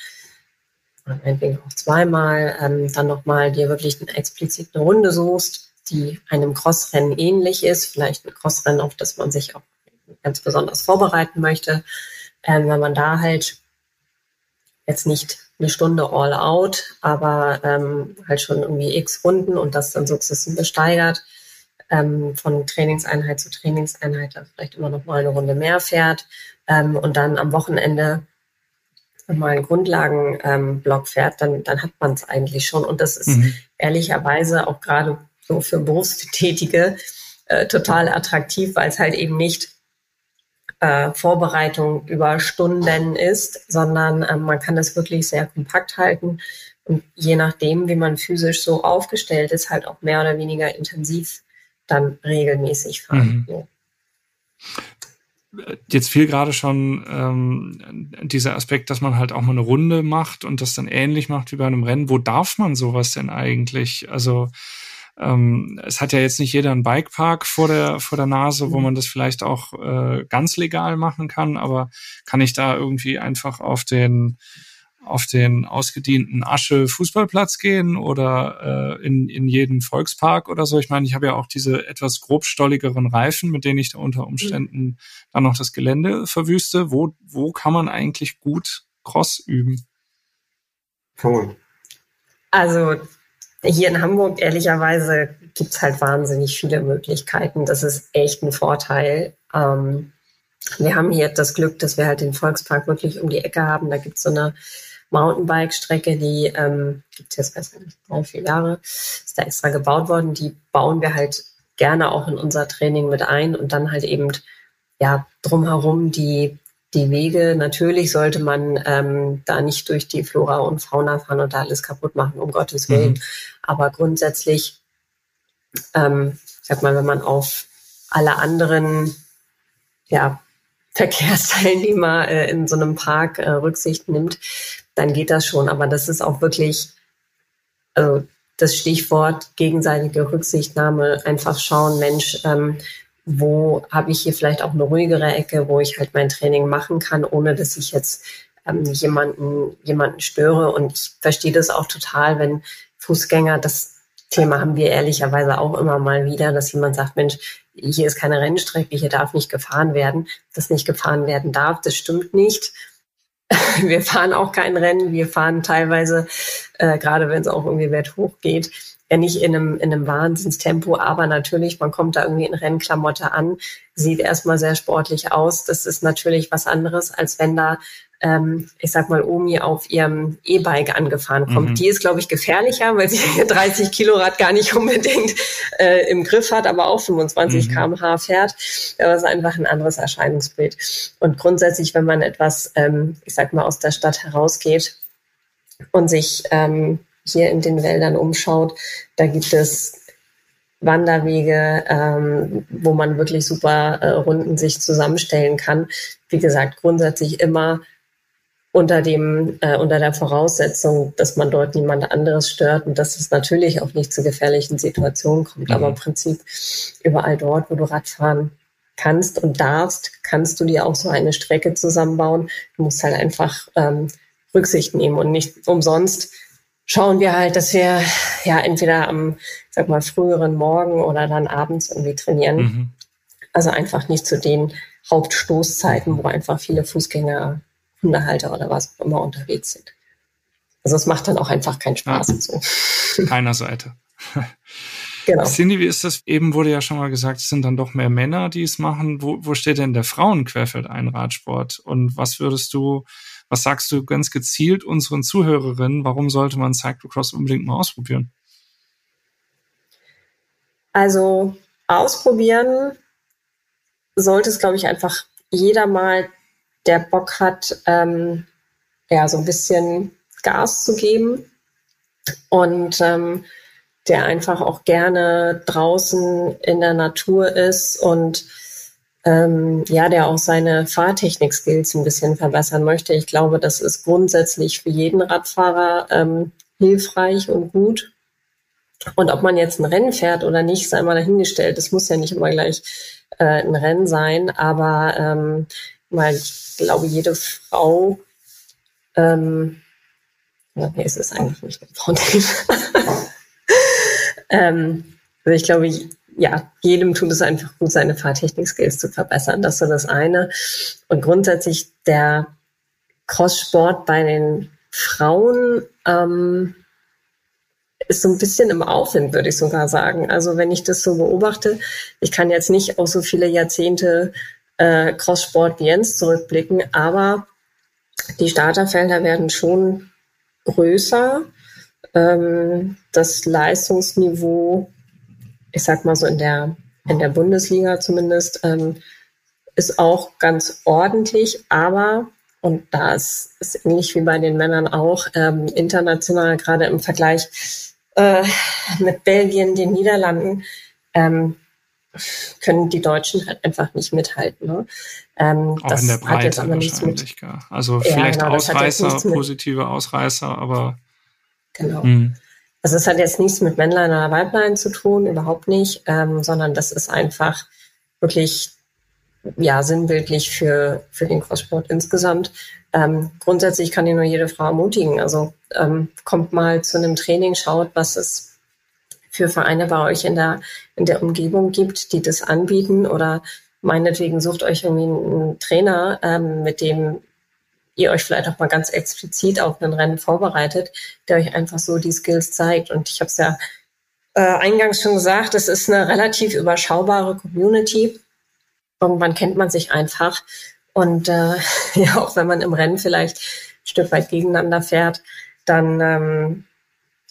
oder meinetwegen auch zweimal, ähm, dann nochmal dir wirklich eine explizite Runde suchst, die einem Crossrennen ähnlich ist, vielleicht ein Crossrennen, auf das man sich auch ganz besonders vorbereiten möchte, ähm, wenn man da halt jetzt nicht eine Stunde all out, aber ähm, halt schon irgendwie x Runden und das dann sukzessive steigert, ähm, von Trainingseinheit zu Trainingseinheit da vielleicht immer noch mal eine Runde mehr fährt ähm, und dann am Wochenende mal einen Grundlagenblock ähm, fährt, dann, dann hat man es eigentlich schon. Und das ist mhm. ehrlicherweise auch gerade so für Berufstätige äh, total attraktiv, weil es halt eben nicht äh, Vorbereitung über Stunden ist, sondern äh, man kann das wirklich sehr kompakt halten und je nachdem, wie man physisch so aufgestellt ist, halt auch mehr oder weniger intensiv dann regelmäßig fahren. Mhm. Jetzt fiel gerade schon ähm, dieser Aspekt, dass man halt auch mal eine Runde macht und das dann ähnlich macht wie bei einem Rennen. Wo darf man sowas denn eigentlich? Also ähm, es hat ja jetzt nicht jeder einen Bikepark vor der, vor der Nase, wo mhm. man das vielleicht auch äh, ganz legal machen kann, aber kann ich da irgendwie einfach auf den auf den ausgedienten Asche Fußballplatz gehen oder äh, in, in jeden Volkspark oder so. Ich meine, ich habe ja auch diese etwas grobstolligeren Reifen, mit denen ich da unter Umständen mhm. dann noch das Gelände verwüste. Wo, wo kann man eigentlich gut Cross üben? Cool. Also hier in Hamburg, ehrlicherweise, gibt es halt wahnsinnig viele Möglichkeiten. Das ist echt ein Vorteil. Ähm, wir haben hier das Glück, dass wir halt den Volkspark wirklich um die Ecke haben. Da gibt es so eine Mountainbike-Strecke, die ähm, gibt es jetzt, weiß ich nicht, drei, vier Jahre, ist da extra gebaut worden. Die bauen wir halt gerne auch in unser Training mit ein und dann halt eben ja drumherum die die Wege. Natürlich sollte man ähm, da nicht durch die Flora und Fauna fahren und da alles kaputt machen, um Gottes Willen. Mhm. Aber grundsätzlich, ähm, sag mal, wenn man auf alle anderen ja, Verkehrsteilnehmer äh, in so einem Park äh, Rücksicht nimmt, dann geht das schon. Aber das ist auch wirklich, also das Stichwort gegenseitige Rücksichtnahme, einfach schauen, Mensch, ähm, wo habe ich hier vielleicht auch eine ruhigere Ecke, wo ich halt mein Training machen kann, ohne dass ich jetzt ähm, jemanden, jemanden störe. Und ich verstehe das auch total, wenn Fußgänger, das Thema haben wir ehrlicherweise auch immer mal wieder, dass jemand sagt, Mensch, hier ist keine Rennstrecke, hier darf nicht gefahren werden. Das nicht gefahren werden darf, das stimmt nicht. Wir fahren auch kein Rennen, wir fahren teilweise, äh, gerade wenn es auch irgendwie wert hoch geht, ja nicht in einem, in einem Wahnsinnstempo, aber natürlich, man kommt da irgendwie in Rennklamotte an, sieht erstmal sehr sportlich aus. Das ist natürlich was anderes, als wenn da ähm, ich sag mal, Omi auf ihrem E-Bike angefahren kommt. Mhm. Die ist, glaube ich, gefährlicher, weil sie 30 Kilorad gar nicht unbedingt äh, im Griff hat, aber auch 25 mhm. km/h fährt. Das ist einfach ein anderes Erscheinungsbild. Und grundsätzlich, wenn man etwas, ähm, ich sag mal, aus der Stadt herausgeht und sich ähm, hier in den Wäldern umschaut, da gibt es Wanderwege, ähm, wo man wirklich super äh, Runden sich zusammenstellen kann. Wie gesagt, grundsätzlich immer unter dem äh, unter der Voraussetzung, dass man dort niemand anderes stört und dass es natürlich auch nicht zu gefährlichen Situationen kommt. Mhm. Aber im Prinzip überall dort, wo du Radfahren kannst und darfst, kannst du dir auch so eine Strecke zusammenbauen. Du musst halt einfach ähm, Rücksicht nehmen und nicht umsonst schauen wir halt, dass wir ja entweder am, sag mal, früheren Morgen oder dann abends irgendwie trainieren. Mhm. Also einfach nicht zu den Hauptstoßzeiten, wo einfach viele Fußgänger Hundehalter oder was auch immer unterwegs sind. Also es macht dann auch einfach keinen Spaß. Ja. So. Keiner Seite. Genau. Cindy, wie ist das? Eben wurde ja schon mal gesagt, es sind dann doch mehr Männer, die es machen. Wo, wo steht denn der Frauenquerfeld ein Radsport? Und was würdest du, was sagst du ganz gezielt unseren Zuhörerinnen? Warum sollte man Cyclocross unbedingt mal ausprobieren? Also ausprobieren sollte es, glaube ich, einfach jeder mal der Bock hat, ähm, ja, so ein bisschen Gas zu geben und ähm, der einfach auch gerne draußen in der Natur ist und ähm, ja, der auch seine Fahrtechnik-Skills ein bisschen verbessern möchte. Ich glaube, das ist grundsätzlich für jeden Radfahrer ähm, hilfreich und gut. Und ob man jetzt ein Rennen fährt oder nicht, sei mal dahingestellt. Das muss ja nicht immer gleich äh, ein Rennen sein, aber ähm, weil ich glaube, jede Frau, ähm, nee, es ist eigentlich nicht ein Frauenthema. ähm, also ich glaube, ja, jedem tut es einfach gut, seine Fahrtechnik-Skills zu verbessern. Das ist so das eine. Und grundsätzlich der Cross-Sport bei den Frauen ähm, ist so ein bisschen im Aufwind, würde ich sogar sagen. Also wenn ich das so beobachte, ich kann jetzt nicht auch so viele Jahrzehnte äh, Crosssport wie Jens zurückblicken, aber die Starterfelder werden schon größer. Ähm, das Leistungsniveau, ich sag mal so in der, in der Bundesliga zumindest, ähm, ist auch ganz ordentlich, aber und da ist es ähnlich wie bei den Männern auch ähm, international, gerade im Vergleich äh, mit Belgien, den Niederlanden, ähm, können die Deutschen halt einfach nicht mithalten. Ne? Ähm, Auch das in der Breite hat jetzt aber nichts mit. Gar. Also ja, vielleicht genau, Ausreißer, positive Ausreißer, aber genau. Mh. Also es hat jetzt nichts mit Männlein oder Weiblein zu tun, überhaupt nicht, ähm, sondern das ist einfach wirklich ja sinnbildlich für für den Crosssport insgesamt. Ähm, grundsätzlich kann ich nur jede Frau ermutigen. Also ähm, kommt mal zu einem Training, schaut, was es für Vereine bei euch in der, in der Umgebung gibt, die das anbieten oder meinetwegen sucht euch irgendwie einen Trainer, ähm, mit dem ihr euch vielleicht auch mal ganz explizit auf ein Rennen vorbereitet, der euch einfach so die Skills zeigt. Und ich habe es ja äh, eingangs schon gesagt, es ist eine relativ überschaubare Community. irgendwann kennt man sich einfach. Und äh, ja, auch wenn man im Rennen vielleicht ein Stück weit gegeneinander fährt, dann ähm,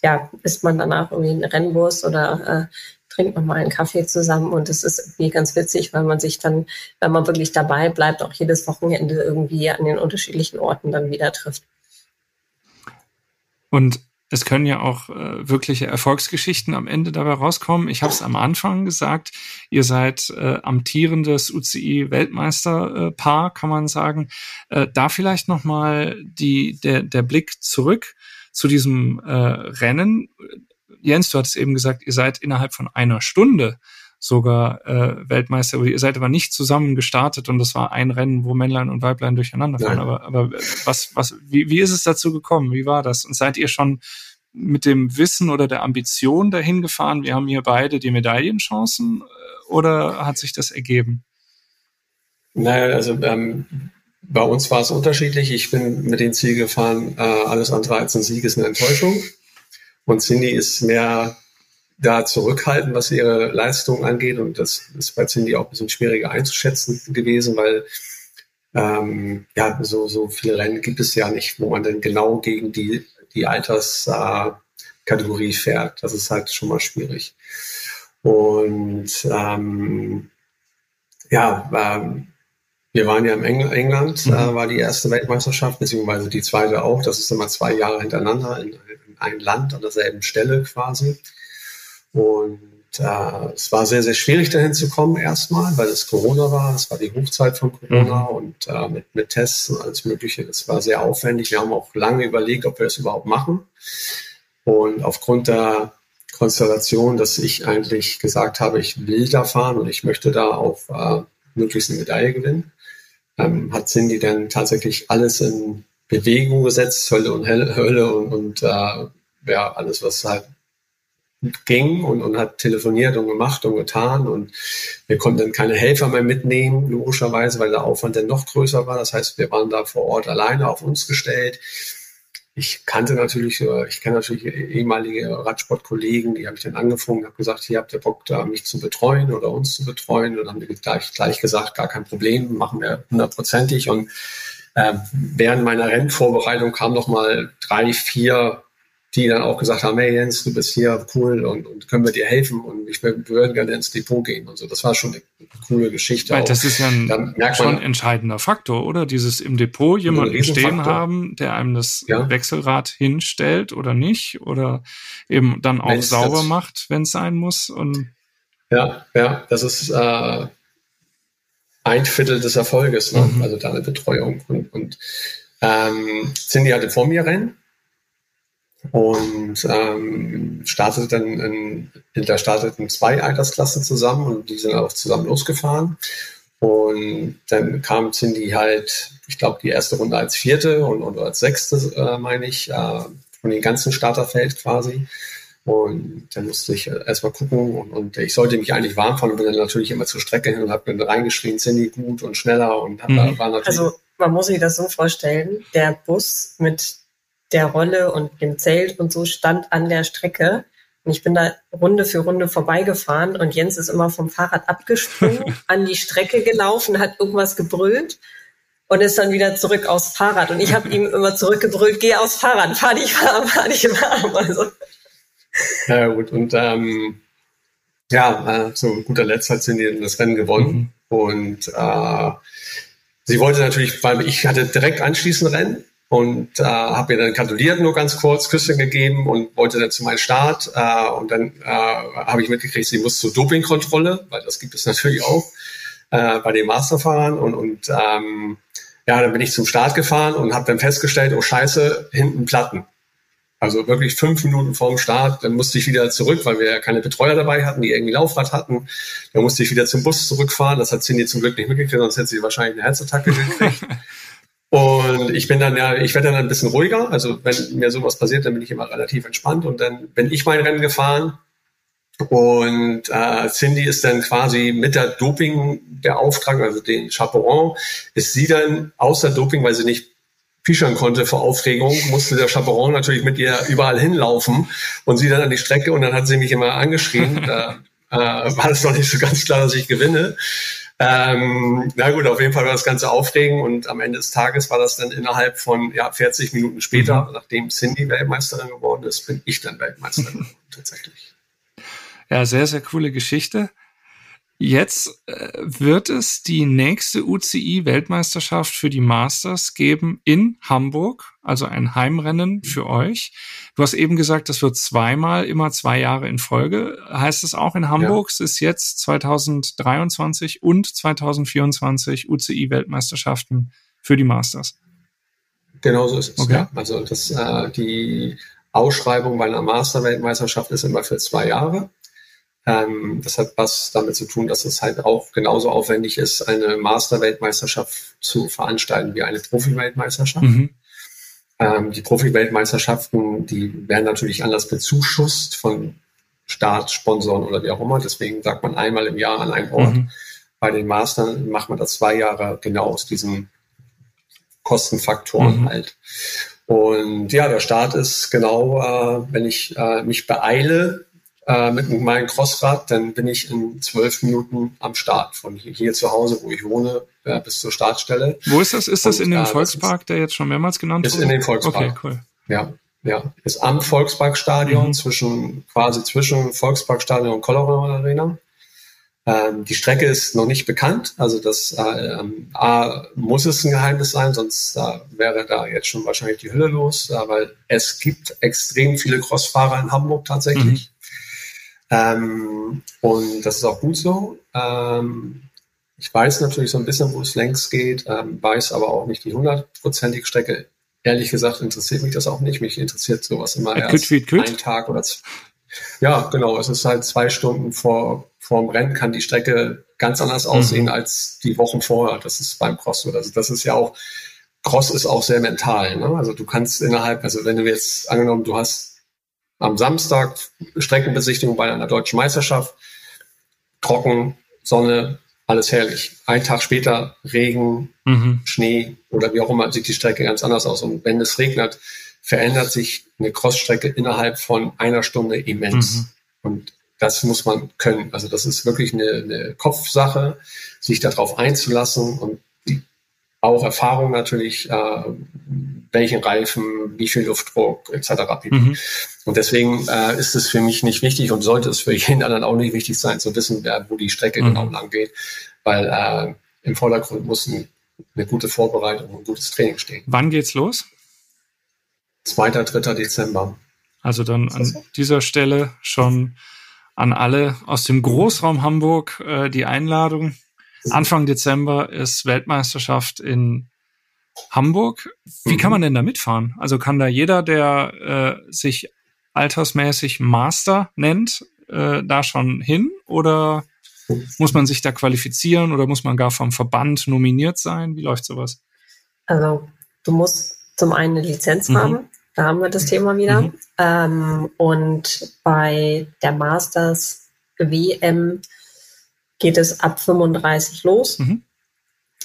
ja, isst man danach irgendwie eine Rennwurst oder äh, trinkt nochmal einen Kaffee zusammen. Und es ist irgendwie ganz witzig, weil man sich dann, wenn man wirklich dabei bleibt, auch jedes Wochenende irgendwie an den unterschiedlichen Orten dann wieder trifft. Und es können ja auch äh, wirkliche Erfolgsgeschichten am Ende dabei rauskommen. Ich habe es am Anfang gesagt, ihr seid äh, amtierendes UCI-Weltmeisterpaar, äh, kann man sagen. Äh, da vielleicht nochmal der, der Blick zurück zu diesem äh, Rennen. Jens, du hattest eben gesagt, ihr seid innerhalb von einer Stunde sogar äh, Weltmeister. Ihr seid aber nicht zusammen gestartet und das war ein Rennen, wo Männlein und Weiblein durcheinander fahren. Aber, aber was, was, wie, wie ist es dazu gekommen? Wie war das? Und seid ihr schon mit dem Wissen oder der Ambition dahin gefahren, wir haben hier beide die Medaillenchancen äh, oder hat sich das ergeben? Naja, also ähm, bei uns war es unterschiedlich. Ich bin mit dem Ziel gefahren, äh, alles andere als ein Sieg ist eine Enttäuschung. Und Cindy ist mehr da zurückhalten, was ihre Leistung angeht. Und das ist bei Cindy auch ein bisschen schwieriger einzuschätzen gewesen, weil ähm, ja, so, so viele Rennen gibt es ja nicht, wo man dann genau gegen die, die Alterskategorie äh, fährt. Das ist halt schon mal schwierig. Und ähm, ja, ähm, wir waren ja im Engl England, mhm. äh, war die erste Weltmeisterschaft, beziehungsweise die zweite auch. Das ist immer zwei Jahre hintereinander in, in ein Land an derselben Stelle quasi. Und äh, es war sehr, sehr schwierig dahin zu kommen erstmal, weil es Corona war. Es war die Hochzeit von Corona mhm. und äh, mit, mit Tests und alles Mögliche. Das war sehr aufwendig. Wir haben auch lange überlegt, ob wir das überhaupt machen. Und aufgrund der Konstellation, dass ich eigentlich gesagt habe, ich will da fahren und ich möchte da auch äh, möglichst eine Medaille gewinnen, ähm, hat Cindy dann tatsächlich alles in Bewegung gesetzt, Hölle und Hölle und, und äh, ja, alles, was halt ging und, und hat telefoniert und gemacht und getan und wir konnten dann keine Helfer mehr mitnehmen, logischerweise, weil der Aufwand dann noch größer war. Das heißt, wir waren da vor Ort alleine auf uns gestellt. Ich kannte natürlich, äh, ich kenne natürlich ehemalige Radsportkollegen, die habe ich dann angefangen, habe gesagt, hier habt ihr Bock, da mich zu betreuen oder uns zu betreuen. Und dann haben die gleich, gleich gesagt, gar kein Problem, machen wir hundertprozentig. Und äh, während meiner Rennvorbereitung kamen noch mal drei, vier die dann auch gesagt haben, hey Jens, du bist hier cool und, und können wir dir helfen und ich wir würden gerne ins Depot gehen und so. Das war schon eine coole Geschichte. Weil das ist ja ein schon entscheidender Faktor, oder? Dieses im Depot jemanden stehen haben, der einem das ja. Wechselrad hinstellt oder nicht oder eben dann auch Wenn's sauber macht, wenn es sein muss. Und ja, ja, das ist äh, ein Viertel des Erfolges, ne? mhm. also deine Betreuung. Und, und ähm, Cindy hatte vor mir Rennen und ähm, startete dann in, da starteten zwei Altersklassen zusammen und die sind auch zusammen losgefahren. Und dann kam Cindy halt, ich glaube, die erste Runde als vierte und, und als sechste, äh, meine ich, äh, von dem ganzen Starterfeld quasi. Und dann musste ich erstmal gucken und, und, ich sollte mich eigentlich warm fahren und bin dann natürlich immer zur Strecke hin und habe dann reingeschrien, Cindy gut und schneller und hab, mhm. war natürlich. Also man muss sich das so vorstellen, der Bus mit der Rolle und dem Zelt und so stand an der Strecke. Und ich bin da Runde für Runde vorbeigefahren und Jens ist immer vom Fahrrad abgesprungen, an die Strecke gelaufen, hat irgendwas gebrüllt und ist dann wieder zurück aufs Fahrrad. Und ich habe ihm immer zurückgebrüllt, geh aufs Fahrrad, fahr dich warm, fahr dich warm. Also. Ja gut, und ähm, ja, äh, zu guter Letzt hat sie das Rennen gewonnen. Mhm. Und äh, sie wollte natürlich, weil ich hatte direkt anschließend Rennen und äh, habe mir dann gratuliert, nur ganz kurz, Küsschen gegeben und wollte dann zu meinem Start. Äh, und dann äh, habe ich mitgekriegt, sie muss zur Dopingkontrolle, weil das gibt es natürlich auch äh, bei den Masterfahrern. Und, und ähm, ja, dann bin ich zum Start gefahren und habe dann festgestellt, oh scheiße, hinten Platten. Also wirklich fünf Minuten vorm Start, dann musste ich wieder zurück, weil wir ja keine Betreuer dabei hatten, die irgendwie Laufrad hatten. Dann musste ich wieder zum Bus zurückfahren. Das hat Cindy zum Glück nicht mitgekriegt, sonst hätte sie wahrscheinlich eine Herzattacke gekriegt. Und ich bin dann ja, ich werde dann ein bisschen ruhiger. Also wenn mir sowas passiert, dann bin ich immer relativ entspannt. Und dann bin ich mein Rennen gefahren. Und äh, Cindy ist dann quasi mit der Doping-Beauftragung, also den Chaperon, ist sie dann außer Doping, weil sie nicht fischern konnte vor Aufregung, musste der Chaperon natürlich mit ihr überall hinlaufen und sie dann an die Strecke und dann hat sie mich immer angeschrien. da äh, war es noch nicht so ganz klar, dass ich gewinne. Ähm, na gut, auf jeden Fall war das Ganze aufregend und am Ende des Tages war das dann innerhalb von ja, 40 Minuten später, mhm. nachdem Cindy Weltmeisterin geworden ist, bin ich dann Weltmeisterin tatsächlich. Ja, sehr, sehr coole Geschichte. Jetzt äh, wird es die nächste UCI-Weltmeisterschaft für die Masters geben in Hamburg, also ein Heimrennen für euch. Du hast eben gesagt, das wird zweimal, immer zwei Jahre in Folge. Heißt es auch in Hamburg? Ja. Es ist jetzt 2023 und 2024 UCI-Weltmeisterschaften für die Masters. Genau so ist es. Okay. Ja. Also das, äh, die Ausschreibung bei einer Master-Weltmeisterschaft ist immer für zwei Jahre. Ähm, das hat was damit zu tun, dass es halt auch genauso aufwendig ist, eine Master-Weltmeisterschaft zu veranstalten wie eine Profi-Weltmeisterschaft. Mhm. Ähm, die Profi-Weltmeisterschaften, die werden natürlich anders bezuschusst von Staat, Sponsoren oder wie auch immer. Deswegen sagt man einmal im Jahr an einem Ort. Mhm. Bei den Mastern macht man das zwei Jahre genau aus diesen Kostenfaktoren mhm. halt. Und ja, der Start ist genau, äh, wenn ich äh, mich beeile, äh, mit meinem Crossrad, dann bin ich in zwölf Minuten am Start. Von hier, zu Hause, wo ich wohne, äh, bis zur Startstelle. Wo ist das? Ist das in dem äh, Volkspark, der jetzt schon mehrmals genannt wurde? Ist in dem Volkspark. Okay, cool. Ja, ja. Ist am Volksparkstadion, mhm. zwischen, quasi zwischen Volksparkstadion und Colorado Arena. Ähm, die Strecke ist noch nicht bekannt, also das äh, ähm, A, muss es ein Geheimnis sein, sonst äh, wäre da jetzt schon wahrscheinlich die Hülle los, äh, weil es gibt extrem viele Crossfahrer in Hamburg tatsächlich. Mhm. Ähm, und das ist auch gut so. Ähm, ich weiß natürlich so ein bisschen, wo es längs geht, ähm, weiß aber auch nicht die hundertprozentige Strecke. Ehrlich gesagt interessiert mich das auch nicht. Mich interessiert sowas immer äh, erst küt, küt. ein Tag oder zwei. Ja, genau. Es ist halt zwei Stunden vor, vor dem Rennen kann die Strecke ganz anders mhm. aussehen mhm. als die Wochen vorher. Das ist beim Cross so. Also das ist ja auch, Cross ist auch sehr mental. Ne? Also du kannst innerhalb, also wenn du jetzt angenommen, du hast am Samstag Streckenbesichtigung bei einer deutschen Meisterschaft. Trocken, Sonne, alles herrlich. Ein Tag später Regen, mhm. Schnee oder wie auch immer sieht die Strecke ganz anders aus. Und wenn es regnet, verändert sich eine Crossstrecke innerhalb von einer Stunde immens. Mhm. Und das muss man können. Also das ist wirklich eine, eine Kopfsache, sich darauf einzulassen und auch Erfahrung natürlich, äh, welchen Reifen, wie viel Luftdruck etc. Mhm. Und deswegen äh, ist es für mich nicht wichtig und sollte es für jeden anderen auch nicht wichtig sein, zu wissen, wer, wo die Strecke mhm. genau lang geht, weil äh, im Vordergrund muss ein, eine gute Vorbereitung und ein gutes Training stehen. Wann geht's los? 2. 3. Dezember. Also dann an dieser Stelle schon an alle aus dem Großraum Hamburg äh, die Einladung. Anfang Dezember ist Weltmeisterschaft in Hamburg. Wie kann man denn da mitfahren? Also kann da jeder, der äh, sich altersmäßig Master nennt, äh, da schon hin? Oder muss man sich da qualifizieren oder muss man gar vom Verband nominiert sein? Wie läuft sowas? Also du musst zum einen eine Lizenz mhm. haben. Da haben wir das Thema wieder. Mhm. Ähm, und bei der Masters WM geht es ab 35 los. Mhm.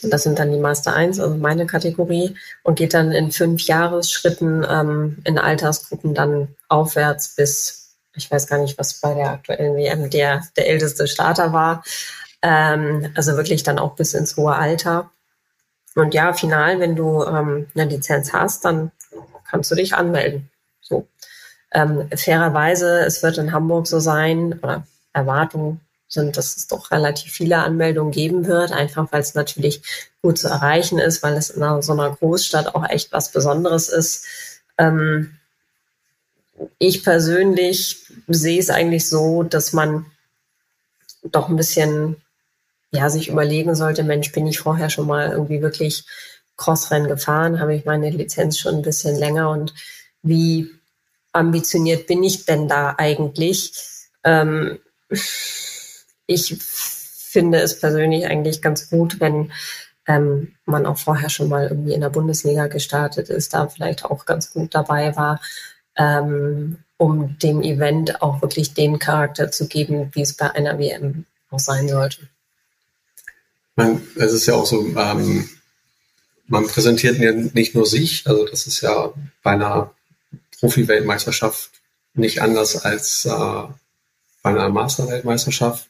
Das sind dann die Master 1, also meine Kategorie, und geht dann in fünf Jahresschritten ähm, in Altersgruppen dann aufwärts bis, ich weiß gar nicht, was bei der aktuellen WM der, der älteste Starter war. Ähm, also wirklich dann auch bis ins hohe Alter. Und ja, final, wenn du ähm, eine Lizenz hast, dann kannst du dich anmelden. So. Ähm, fairerweise, es wird in Hamburg so sein, oder Erwartung sind, dass es doch relativ viele Anmeldungen geben wird, einfach weil es natürlich gut zu erreichen ist, weil es in so einer Großstadt auch echt was Besonderes ist. Ähm, ich persönlich sehe es eigentlich so, dass man doch ein bisschen ja, sich überlegen sollte, Mensch, bin ich vorher schon mal irgendwie wirklich Crossrennen gefahren? Habe ich meine Lizenz schon ein bisschen länger und wie ambitioniert bin ich denn da eigentlich? Ähm, ich finde es persönlich eigentlich ganz gut, wenn ähm, man auch vorher schon mal irgendwie in der Bundesliga gestartet ist, da vielleicht auch ganz gut dabei war, ähm, um dem Event auch wirklich den Charakter zu geben, wie es bei einer WM auch sein sollte. Man, es ist ja auch so, ähm, man präsentiert ja nicht nur sich, also das ist ja bei einer Profi-Weltmeisterschaft nicht anders als äh, bei einer Master-Weltmeisterschaft.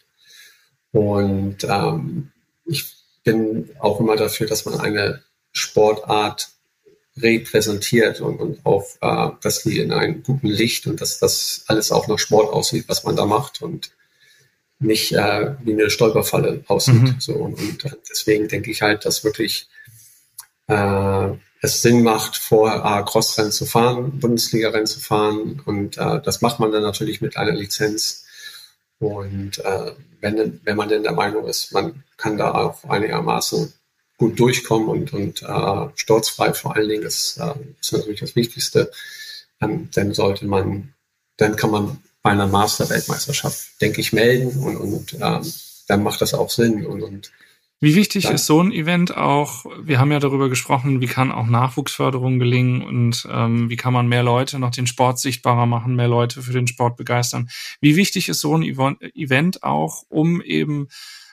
Und ähm, ich bin auch immer dafür, dass man eine Sportart repräsentiert und, und auch, äh, dass die in einem guten Licht und dass das alles auch nach Sport aussieht, was man da macht und nicht äh, wie eine Stolperfalle aussieht. Mhm. So, und, und, deswegen denke ich halt, dass wirklich äh, es Sinn macht, vorher äh, Crossrennen zu fahren, Bundesliga-Rennen zu fahren und äh, das macht man dann natürlich mit einer Lizenz. Und äh, wenn, wenn man denn der Meinung ist, man kann da auch einigermaßen gut durchkommen und, und äh, sturzfrei vor allen Dingen, das äh, ist natürlich das Wichtigste, ähm, dann sollte man, dann kann man bei einer Master-Weltmeisterschaft, denke ich, melden und, und ähm, dann macht das auch Sinn. Und, und wie wichtig dann, ist so ein Event auch? Wir haben ja darüber gesprochen, wie kann auch Nachwuchsförderung gelingen und ähm, wie kann man mehr Leute noch den Sport sichtbarer machen, mehr Leute für den Sport begeistern. Wie wichtig ist so ein Event auch, um eben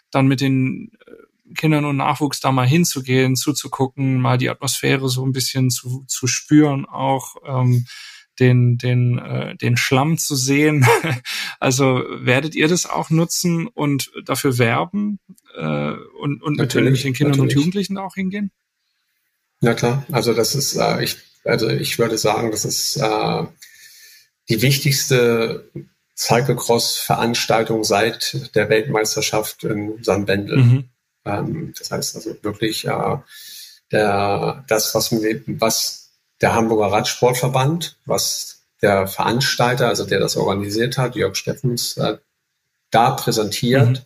dann mit den äh, Kindern und Nachwuchs da mal hinzugehen, zuzugucken, mal die Atmosphäre so ein bisschen zu, zu spüren, auch ähm, den, den, äh, den Schlamm zu sehen. also werdet ihr das auch nutzen und dafür werben äh, und, und mit, mit den Kindern natürlich. und Jugendlichen auch hingehen? Ja klar, also das ist, äh, ich, also ich würde sagen, das ist äh, die wichtigste Cyclecross-Veranstaltung seit der Weltmeisterschaft in San Bendel. Mhm. Ähm, das heißt also wirklich äh, der, das, was, was der Hamburger Radsportverband, was der Veranstalter, also der das organisiert hat, Jörg Steffens, äh, da präsentiert. Mhm.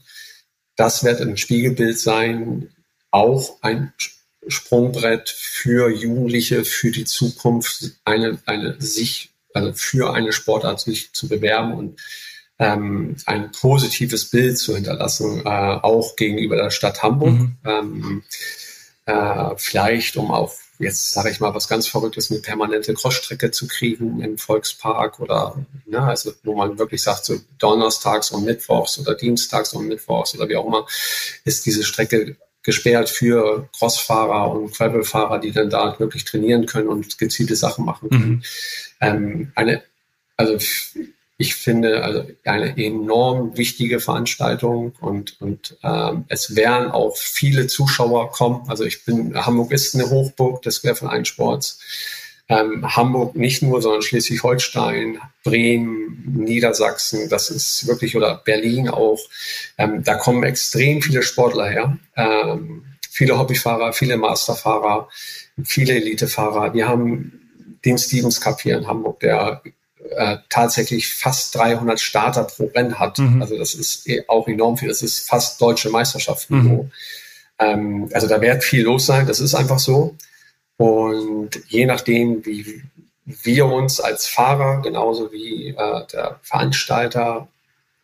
Das wird ein Spiegelbild sein, auch ein Sprungbrett für Jugendliche, für die Zukunft, eine, eine sich, also für eine Sportart sich zu bewerben und ähm, ein positives Bild zu hinterlassen, äh, auch gegenüber der Stadt Hamburg. Mhm. Ähm, äh, vielleicht, um auch jetzt sage ich mal was ganz Verrücktes, eine permanente Crossstrecke zu kriegen im Volkspark oder ne, also wo man wirklich sagt, so donnerstags und mittwochs oder dienstags und mittwochs oder wie auch immer, ist diese Strecke gesperrt für Crossfahrer und Gravelfahrer, die dann da wirklich trainieren können und gezielte Sachen machen können. Mhm. Ähm, eine, also ich finde also eine enorm wichtige Veranstaltung und, und ähm, es werden auch viele Zuschauer kommen. Also ich bin, Hamburg ist eine Hochburg des Querverein-Sports. Ähm, Hamburg nicht nur, sondern Schleswig-Holstein, Bremen, Niedersachsen, das ist wirklich, oder Berlin auch. Ähm, da kommen extrem viele Sportler her. Ähm, viele Hobbyfahrer, viele Masterfahrer, viele Elitefahrer. Wir haben den Stevens Cup hier in Hamburg, der äh, tatsächlich fast 300 Starter pro Rennen hat. Mhm. Also das ist eh auch enorm viel. Das ist fast deutsche Meisterschaften. Mhm. Ähm, also da wird viel los sein. Das ist einfach so. Und je nachdem, wie wir uns als Fahrer, genauso wie äh, der Veranstalter,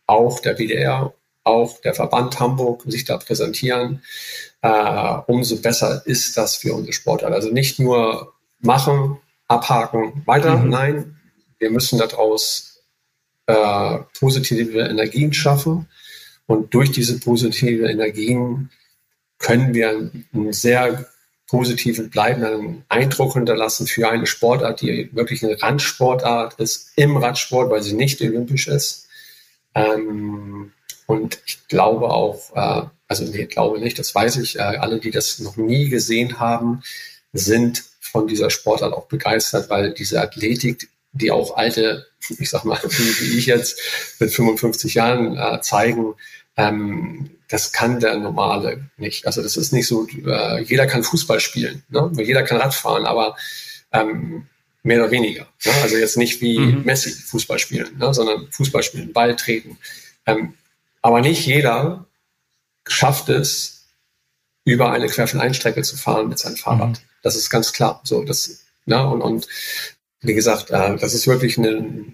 auch der WDR, auch der Verband Hamburg sich da präsentieren, äh, umso besser ist das für unsere Sportler. Also nicht nur machen, abhaken, weiter, mhm. nein, wir müssen daraus äh, positive Energien schaffen. Und durch diese positive Energien können wir einen sehr positiven, bleibenden Eindruck hinterlassen für eine Sportart, die wirklich eine Randsportart ist im Radsport, weil sie nicht olympisch ist. Ähm, und ich glaube auch, äh, also nee, glaube nicht, das weiß ich, äh, alle, die das noch nie gesehen haben, sind von dieser Sportart auch begeistert, weil diese Athletik die auch alte, ich sag mal, wie ich jetzt mit 55 Jahren äh, zeigen, ähm, das kann der Normale nicht. Also das ist nicht so, äh, jeder kann Fußball spielen, ne? jeder kann Radfahren, aber ähm, mehr oder weniger. Ne? Also jetzt nicht wie mhm. Messi Fußball spielen, ne? sondern Fußball spielen, Ball treten. Ähm, aber nicht jeder schafft es, über eine Querfeldeinstrecke zu fahren mit seinem Fahrrad. Mhm. Das ist ganz klar. So, das, ne? und, und wie gesagt, äh, das ist wirklich eine,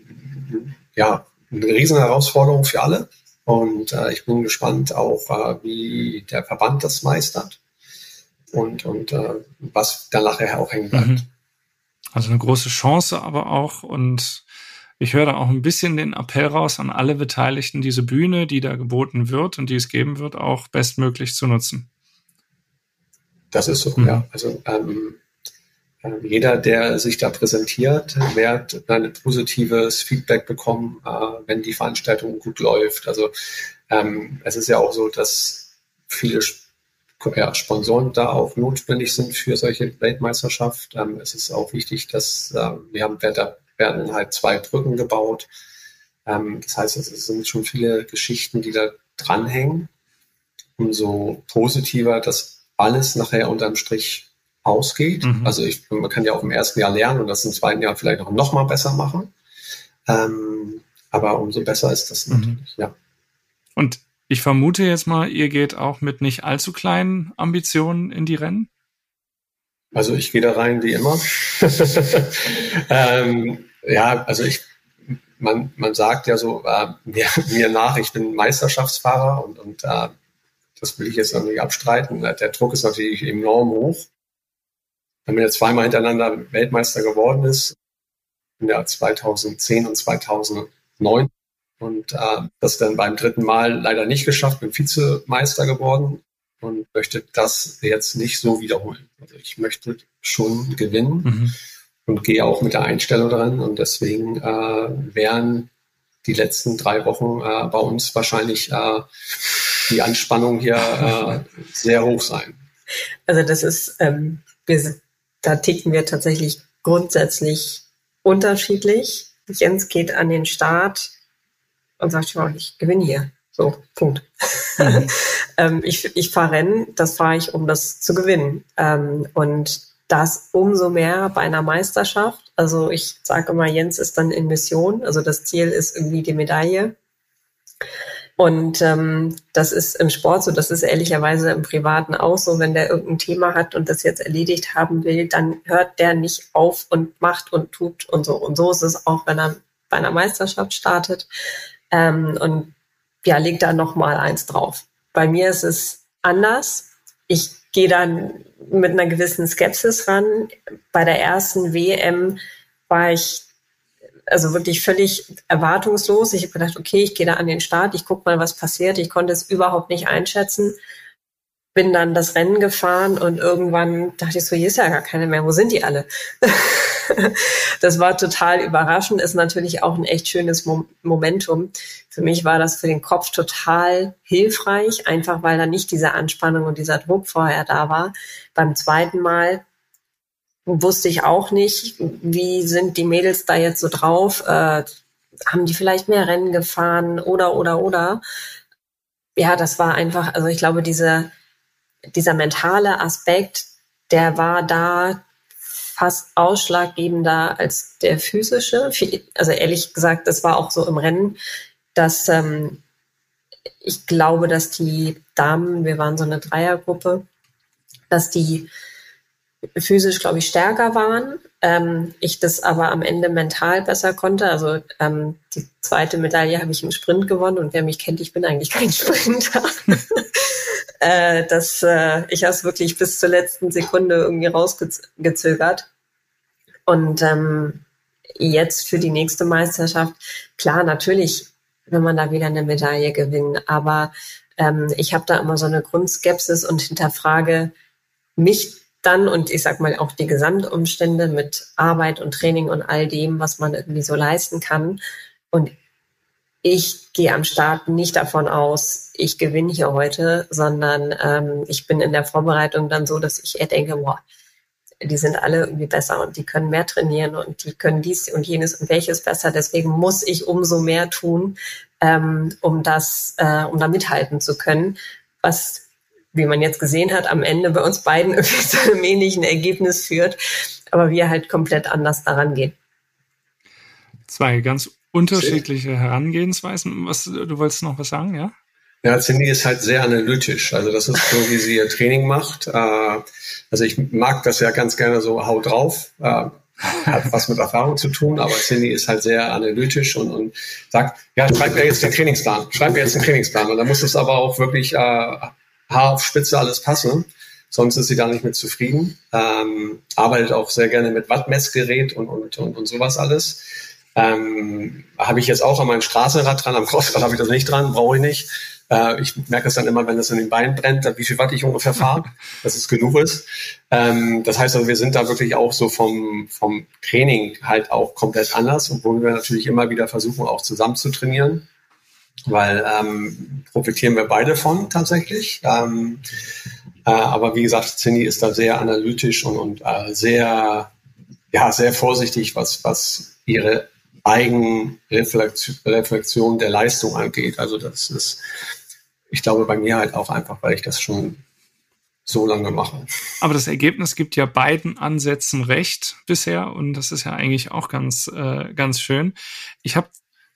ja, eine riesen Herausforderung für alle. Und äh, ich bin gespannt auch, äh, wie der Verband das meistert und, und äh, was dann nachher auch hängen bleibt. Mhm. Also eine große Chance aber auch und ich höre da auch ein bisschen den Appell raus an alle Beteiligten, diese Bühne, die da geboten wird und die es geben wird, auch bestmöglich zu nutzen. Das ist so, mhm. ja. Also ähm, ähm, jeder, der sich da präsentiert, wird ein positives Feedback bekommen, äh, wenn die Veranstaltung gut läuft. Also ähm, es ist ja auch so, dass viele ja, Sponsoren da auch notwendig sind für solche Weltmeisterschaft. Ähm, es ist auch wichtig, dass äh, wir haben, da werden halt zwei Brücken gebaut. Ähm, das heißt, es sind schon viele Geschichten, die da dranhängen. Umso positiver, dass alles nachher unterm Strich ausgeht. Mhm. Also ich, man kann ja auch im ersten Jahr lernen und das im zweiten Jahr vielleicht auch noch mal besser machen. Ähm, aber umso besser ist das mhm. natürlich, mhm. ja. Und ich vermute jetzt mal, ihr geht auch mit nicht allzu kleinen Ambitionen in die Rennen. Also ich gehe da rein wie immer. ähm, ja, also ich, man, man sagt ja so äh, mir, mir nach, ich bin Meisterschaftsfahrer und, und äh, das will ich jetzt noch nicht abstreiten. Der Druck ist natürlich enorm hoch. Wenn man jetzt zweimal hintereinander Weltmeister geworden ist, im Jahr 2010 und 2009, und äh, das dann beim dritten Mal leider nicht geschafft, bin Vizemeister geworden und möchte das jetzt nicht so wiederholen. Also ich möchte schon gewinnen mhm. und gehe auch mit der Einstellung dran. Und deswegen äh, werden die letzten drei Wochen äh, bei uns wahrscheinlich äh, die Anspannung hier äh, sehr hoch sein. Also das ist, ähm, wir, da ticken wir tatsächlich grundsätzlich unterschiedlich. Jens geht an den Start und sagt, ja, ich gewinne hier. So, Punkt. Mhm. ähm, ich ich fahre Rennen, das fahre ich, um das zu gewinnen. Ähm, und das umso mehr bei einer Meisterschaft. Also ich sage immer, Jens ist dann in Mission. Also das Ziel ist irgendwie die Medaille. Und ähm, das ist im Sport so, das ist ehrlicherweise im Privaten auch so, wenn der irgendein Thema hat und das jetzt erledigt haben will, dann hört der nicht auf und macht und tut und so. Und so ist es auch, wenn er bei einer Meisterschaft startet ähm, und ja, leg da noch mal eins drauf. Bei mir ist es anders. Ich gehe dann mit einer gewissen Skepsis ran. Bei der ersten WM war ich also wirklich völlig erwartungslos. Ich habe gedacht, okay, ich gehe da an den Start, ich gucke mal, was passiert. Ich konnte es überhaupt nicht einschätzen. Bin dann das Rennen gefahren und irgendwann dachte ich so, hier ist ja gar keine mehr. Wo sind die alle? das war total überraschend, ist natürlich auch ein echt schönes Momentum. Für mich war das für den Kopf total hilfreich, einfach weil da nicht diese Anspannung und dieser Druck vorher da war. Beim zweiten Mal wusste ich auch nicht, wie sind die Mädels da jetzt so drauf? Äh, haben die vielleicht mehr Rennen gefahren oder, oder, oder? Ja, das war einfach, also ich glaube, diese, dieser mentale Aspekt, der war da fast ausschlaggebender als der physische. Also ehrlich gesagt, das war auch so im Rennen, dass ähm, ich glaube, dass die Damen, wir waren so eine Dreiergruppe, dass die physisch, glaube ich, stärker waren. Ähm, ich das aber am Ende mental besser konnte. Also ähm, die zweite Medaille habe ich im Sprint gewonnen und wer mich kennt, ich bin eigentlich kein Sprinter. äh, das, äh, ich habe es wirklich bis zur letzten Sekunde irgendwie rausgezögert. Und ähm, jetzt für die nächste Meisterschaft, klar, natürlich wenn man da wieder eine Medaille gewinnen, aber ähm, ich habe da immer so eine Grundskepsis und hinterfrage mich dann und ich sag mal auch die Gesamtumstände mit Arbeit und Training und all dem, was man irgendwie so leisten kann. Und ich gehe am Start nicht davon aus, ich gewinne hier heute, sondern ähm, ich bin in der Vorbereitung dann so, dass ich eher denke, boah, die sind alle irgendwie besser und die können mehr trainieren und die können dies und jenes und welches besser. Deswegen muss ich umso mehr tun, ähm, um das, äh, um da mithalten zu können, was wie man jetzt gesehen hat, am Ende bei uns beiden irgendwie zu einem ähnlichen Ergebnis führt, aber wir halt komplett anders daran gehen. Zwei ganz unterschiedliche Herangehensweisen. Was, du wolltest noch was sagen, ja? Ja, Cindy ist halt sehr analytisch. Also das ist so, wie sie ihr Training macht. Äh, also ich mag das ja ganz gerne so haut drauf. Äh, hat was mit Erfahrung zu tun, aber Cindy ist halt sehr analytisch und, und sagt, ja, schreib mir jetzt den Trainingsplan, schreib mir jetzt den Trainingsplan. Und dann muss es aber auch wirklich äh, Haar auf Spitze alles passen. Sonst ist sie da nicht mit zufrieden. Ähm, arbeitet auch sehr gerne mit Wattmessgerät und, und, und, und sowas alles. Ähm, habe ich jetzt auch an meinem Straßenrad dran, am Crossrad habe ich das nicht dran, brauche ich nicht. Äh, ich merke es dann immer, wenn es in den Beinen brennt, wie viel Watt ich ungefähr fahre, dass es genug ist. Ähm, das heißt also, wir sind da wirklich auch so vom, vom Training halt auch komplett anders, obwohl wir natürlich immer wieder versuchen, auch zusammen zu trainieren, weil ähm, profitieren wir beide von tatsächlich. Ähm, Äh, aber wie gesagt, Cindy ist da sehr analytisch und, und äh, sehr, ja, sehr vorsichtig, was, was ihre Eigenreflexion der Leistung angeht. Also das ist, ich glaube, bei mir halt auch einfach, weil ich das schon so lange mache. Aber das Ergebnis gibt ja beiden Ansätzen recht bisher und das ist ja eigentlich auch ganz, äh, ganz schön. Ich habe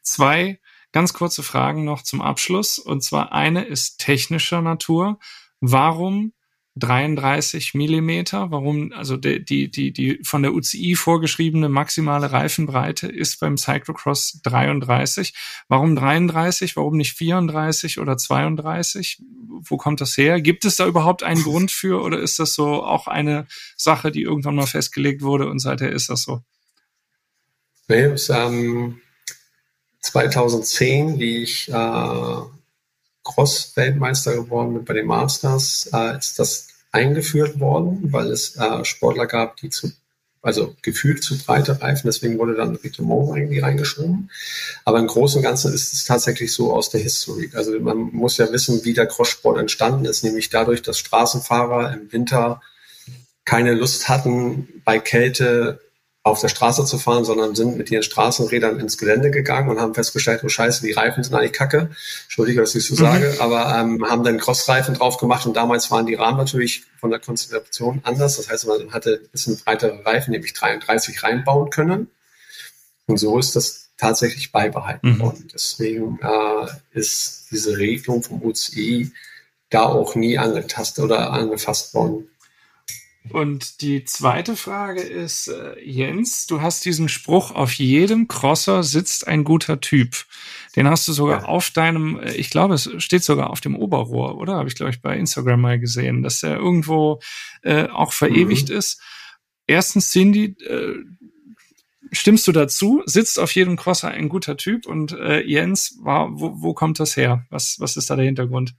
zwei ganz kurze Fragen noch zum Abschluss und zwar eine ist technischer Natur. Warum 33 Millimeter. Warum, also die, die, die, die von der UCI vorgeschriebene maximale Reifenbreite ist beim Cyclocross 33. Warum 33? Warum nicht 34 oder 32? Wo kommt das her? Gibt es da überhaupt einen Grund für oder ist das so auch eine Sache, die irgendwann mal festgelegt wurde und seither ist das so? Nee, es, ähm, 2010, wie ich äh, Cross-Weltmeister geworden bin bei den Masters, äh, ist das eingeführt worden, weil es äh, Sportler gab, die zu, also gefühlt zu breite Reifen, deswegen wurde dann Ritomont irgendwie reingeschoben. Aber im Großen und Ganzen ist es tatsächlich so aus der History. Also man muss ja wissen, wie der Crosssport entstanden ist, nämlich dadurch, dass Straßenfahrer im Winter keine Lust hatten, bei Kälte auf der Straße zu fahren, sondern sind mit ihren Straßenrädern ins Gelände gegangen und haben festgestellt, oh Scheiße, die Reifen sind eigentlich kacke. Entschuldige, dass ich so mhm. sage, aber ähm, haben dann Crossreifen drauf gemacht und damals waren die Rahmen natürlich von der Konzentration anders. Das heißt, man hatte ein bisschen breitere Reifen, nämlich 33 reinbauen können. Und so ist das tatsächlich beibehalten mhm. worden. Deswegen äh, ist diese Regelung vom UCI da auch nie angetastet oder angefasst worden. Und die zweite Frage ist, äh, Jens, du hast diesen Spruch, auf jedem Crosser sitzt ein guter Typ. Den hast du sogar ja. auf deinem, äh, ich glaube, es steht sogar auf dem Oberrohr, oder? Habe ich, glaube ich, bei Instagram mal gesehen, dass der irgendwo äh, auch verewigt mhm. ist. Erstens, Cindy, äh, stimmst du dazu? Sitzt auf jedem Crosser ein guter Typ? Und äh, Jens, war, wo, wo kommt das her? Was, was ist da der Hintergrund?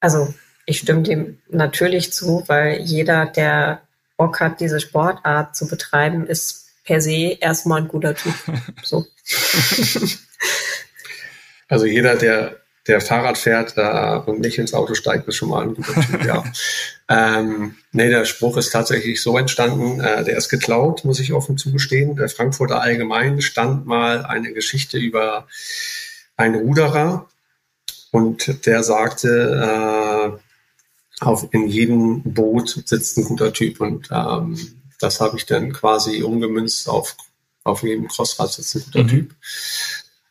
Also ich stimme dem natürlich zu, weil jeder, der Bock hat, diese Sportart zu betreiben, ist per se erstmal ein guter Typ. So. Also jeder, der, der Fahrrad fährt äh, und nicht ins Auto steigt, ist schon mal ein guter Typ, ja. ähm, nee, der Spruch ist tatsächlich so entstanden, äh, der ist geklaut, muss ich offen zugestehen. Der Frankfurter Allgemein stand mal eine Geschichte über einen Ruderer und der sagte, äh, auf, in jedem Boot sitzt ein guter Typ und ähm, das habe ich dann quasi umgemünzt auf, auf jedem Crossrad sitzt ein guter mhm. Typ.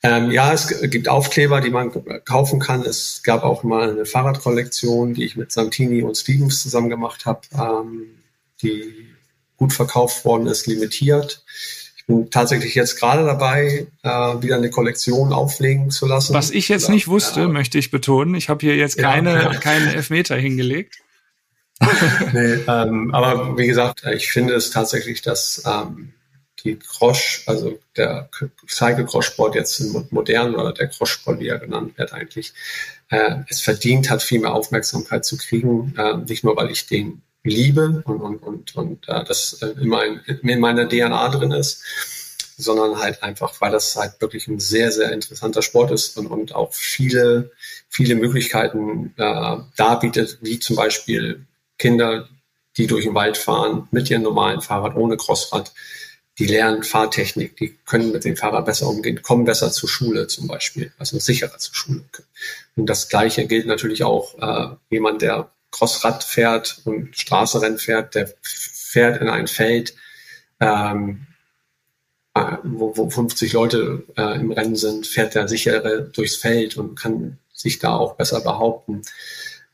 Ähm, ja, es gibt Aufkleber, die man kaufen kann. Es gab auch mal eine Fahrradkollektion, die ich mit Santini und Stevens zusammen gemacht habe, ähm, die gut verkauft worden ist, limitiert. Tatsächlich jetzt gerade dabei, äh, wieder eine Kollektion auflegen zu lassen. Was ich jetzt nicht wusste, ja. möchte ich betonen. Ich habe hier jetzt keine, ja. keinen Elfmeter hingelegt. nee, ähm, aber wie gesagt, ich finde es tatsächlich, dass ähm, die Crosch, also der Cycle-Cross-Sport jetzt modern oder der Cross-Sport, wie er genannt wird eigentlich, äh, es verdient hat, viel mehr Aufmerksamkeit zu kriegen. Äh, nicht nur, weil ich den liebe und, und, und, und äh, das äh, in, mein, in meiner DNA drin ist, sondern halt einfach, weil das halt wirklich ein sehr, sehr interessanter Sport ist und, und auch viele, viele Möglichkeiten äh, darbietet, wie zum Beispiel Kinder, die durch den Wald fahren mit ihrem normalen Fahrrad ohne Crossrad, die lernen Fahrtechnik, die können mit dem Fahrrad besser umgehen, kommen besser zur Schule zum Beispiel, also sicherer zur Schule. Und das Gleiche gilt natürlich auch äh, jemand, der Crossrad fährt und Straßenrennen fährt, der fährt in ein Feld, ähm, äh, wo, wo 50 Leute äh, im Rennen sind, fährt der sichere durchs Feld und kann sich da auch besser behaupten.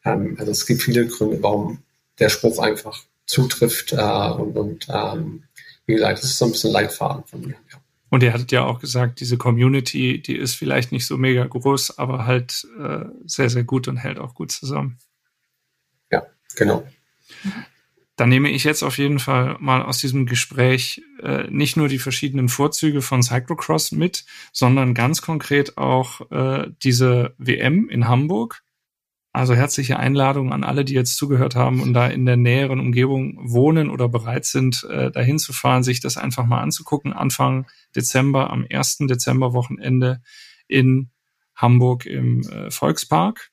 Ähm, also es gibt viele Gründe, warum der Spruch einfach zutrifft äh, und, und ähm, wie gesagt, das ist so ein bisschen Leitfaden von mir. Ja. Und ihr hattet ja auch gesagt, diese Community, die ist vielleicht nicht so mega groß, aber halt äh, sehr, sehr gut und hält auch gut zusammen. Genau. Dann nehme ich jetzt auf jeden Fall mal aus diesem Gespräch äh, nicht nur die verschiedenen Vorzüge von Cyclocross mit, sondern ganz konkret auch äh, diese WM in Hamburg. Also herzliche Einladung an alle, die jetzt zugehört haben und da in der näheren Umgebung wohnen oder bereit sind, äh, dahin zu fahren, sich das einfach mal anzugucken. Anfang Dezember, am 1. Dezember Wochenende in Hamburg im äh, Volkspark.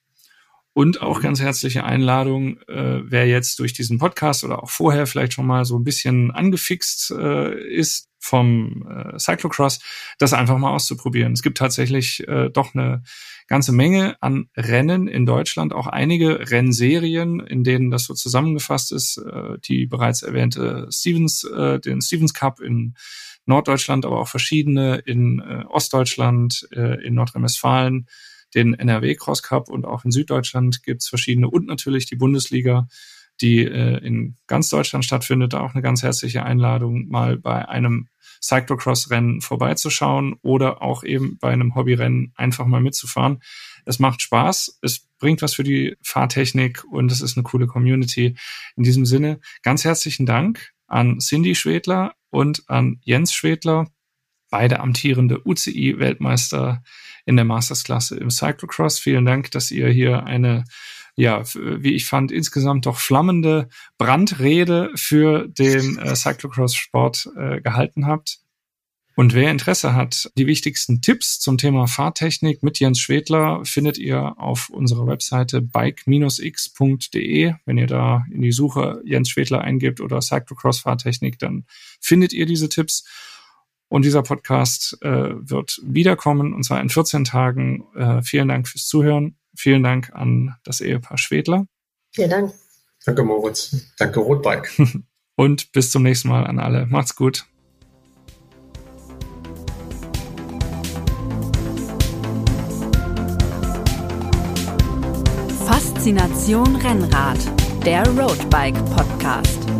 Und auch ganz herzliche Einladung, äh, wer jetzt durch diesen Podcast oder auch vorher vielleicht schon mal so ein bisschen angefixt äh, ist vom äh, Cyclocross, das einfach mal auszuprobieren. Es gibt tatsächlich äh, doch eine ganze Menge an Rennen in Deutschland, auch einige Rennserien, in denen das so zusammengefasst ist. Äh, die bereits erwähnte Stevens, äh, den Stevens Cup in Norddeutschland, aber auch verschiedene in äh, Ostdeutschland, äh, in Nordrhein-Westfalen den NRW Cross Cup und auch in Süddeutschland gibt's verschiedene und natürlich die Bundesliga, die äh, in ganz Deutschland stattfindet. Da auch eine ganz herzliche Einladung, mal bei einem Cyclocross-Rennen vorbeizuschauen oder auch eben bei einem Hobbyrennen einfach mal mitzufahren. Es macht Spaß, es bringt was für die Fahrtechnik und es ist eine coole Community. In diesem Sinne ganz herzlichen Dank an Cindy Schwedler und an Jens Schwedler, beide amtierende UCI-Weltmeister in der Mastersklasse im Cyclocross. Vielen Dank, dass ihr hier eine ja, wie ich fand, insgesamt doch flammende Brandrede für den äh, Cyclocross-Sport äh, gehalten habt. Und wer Interesse hat, die wichtigsten Tipps zum Thema Fahrtechnik mit Jens Schwedler findet ihr auf unserer Webseite bike-x.de. Wenn ihr da in die Suche Jens Schwedler eingibt oder Cyclocross Fahrtechnik, dann findet ihr diese Tipps. Und dieser Podcast äh, wird wiederkommen, und zwar in 14 Tagen. Äh, vielen Dank fürs Zuhören. Vielen Dank an das Ehepaar Schwedler. Vielen Dank. Danke, Moritz. Danke, Rotbike. und bis zum nächsten Mal an alle. Macht's gut. Faszination Rennrad, der Roadbike Podcast.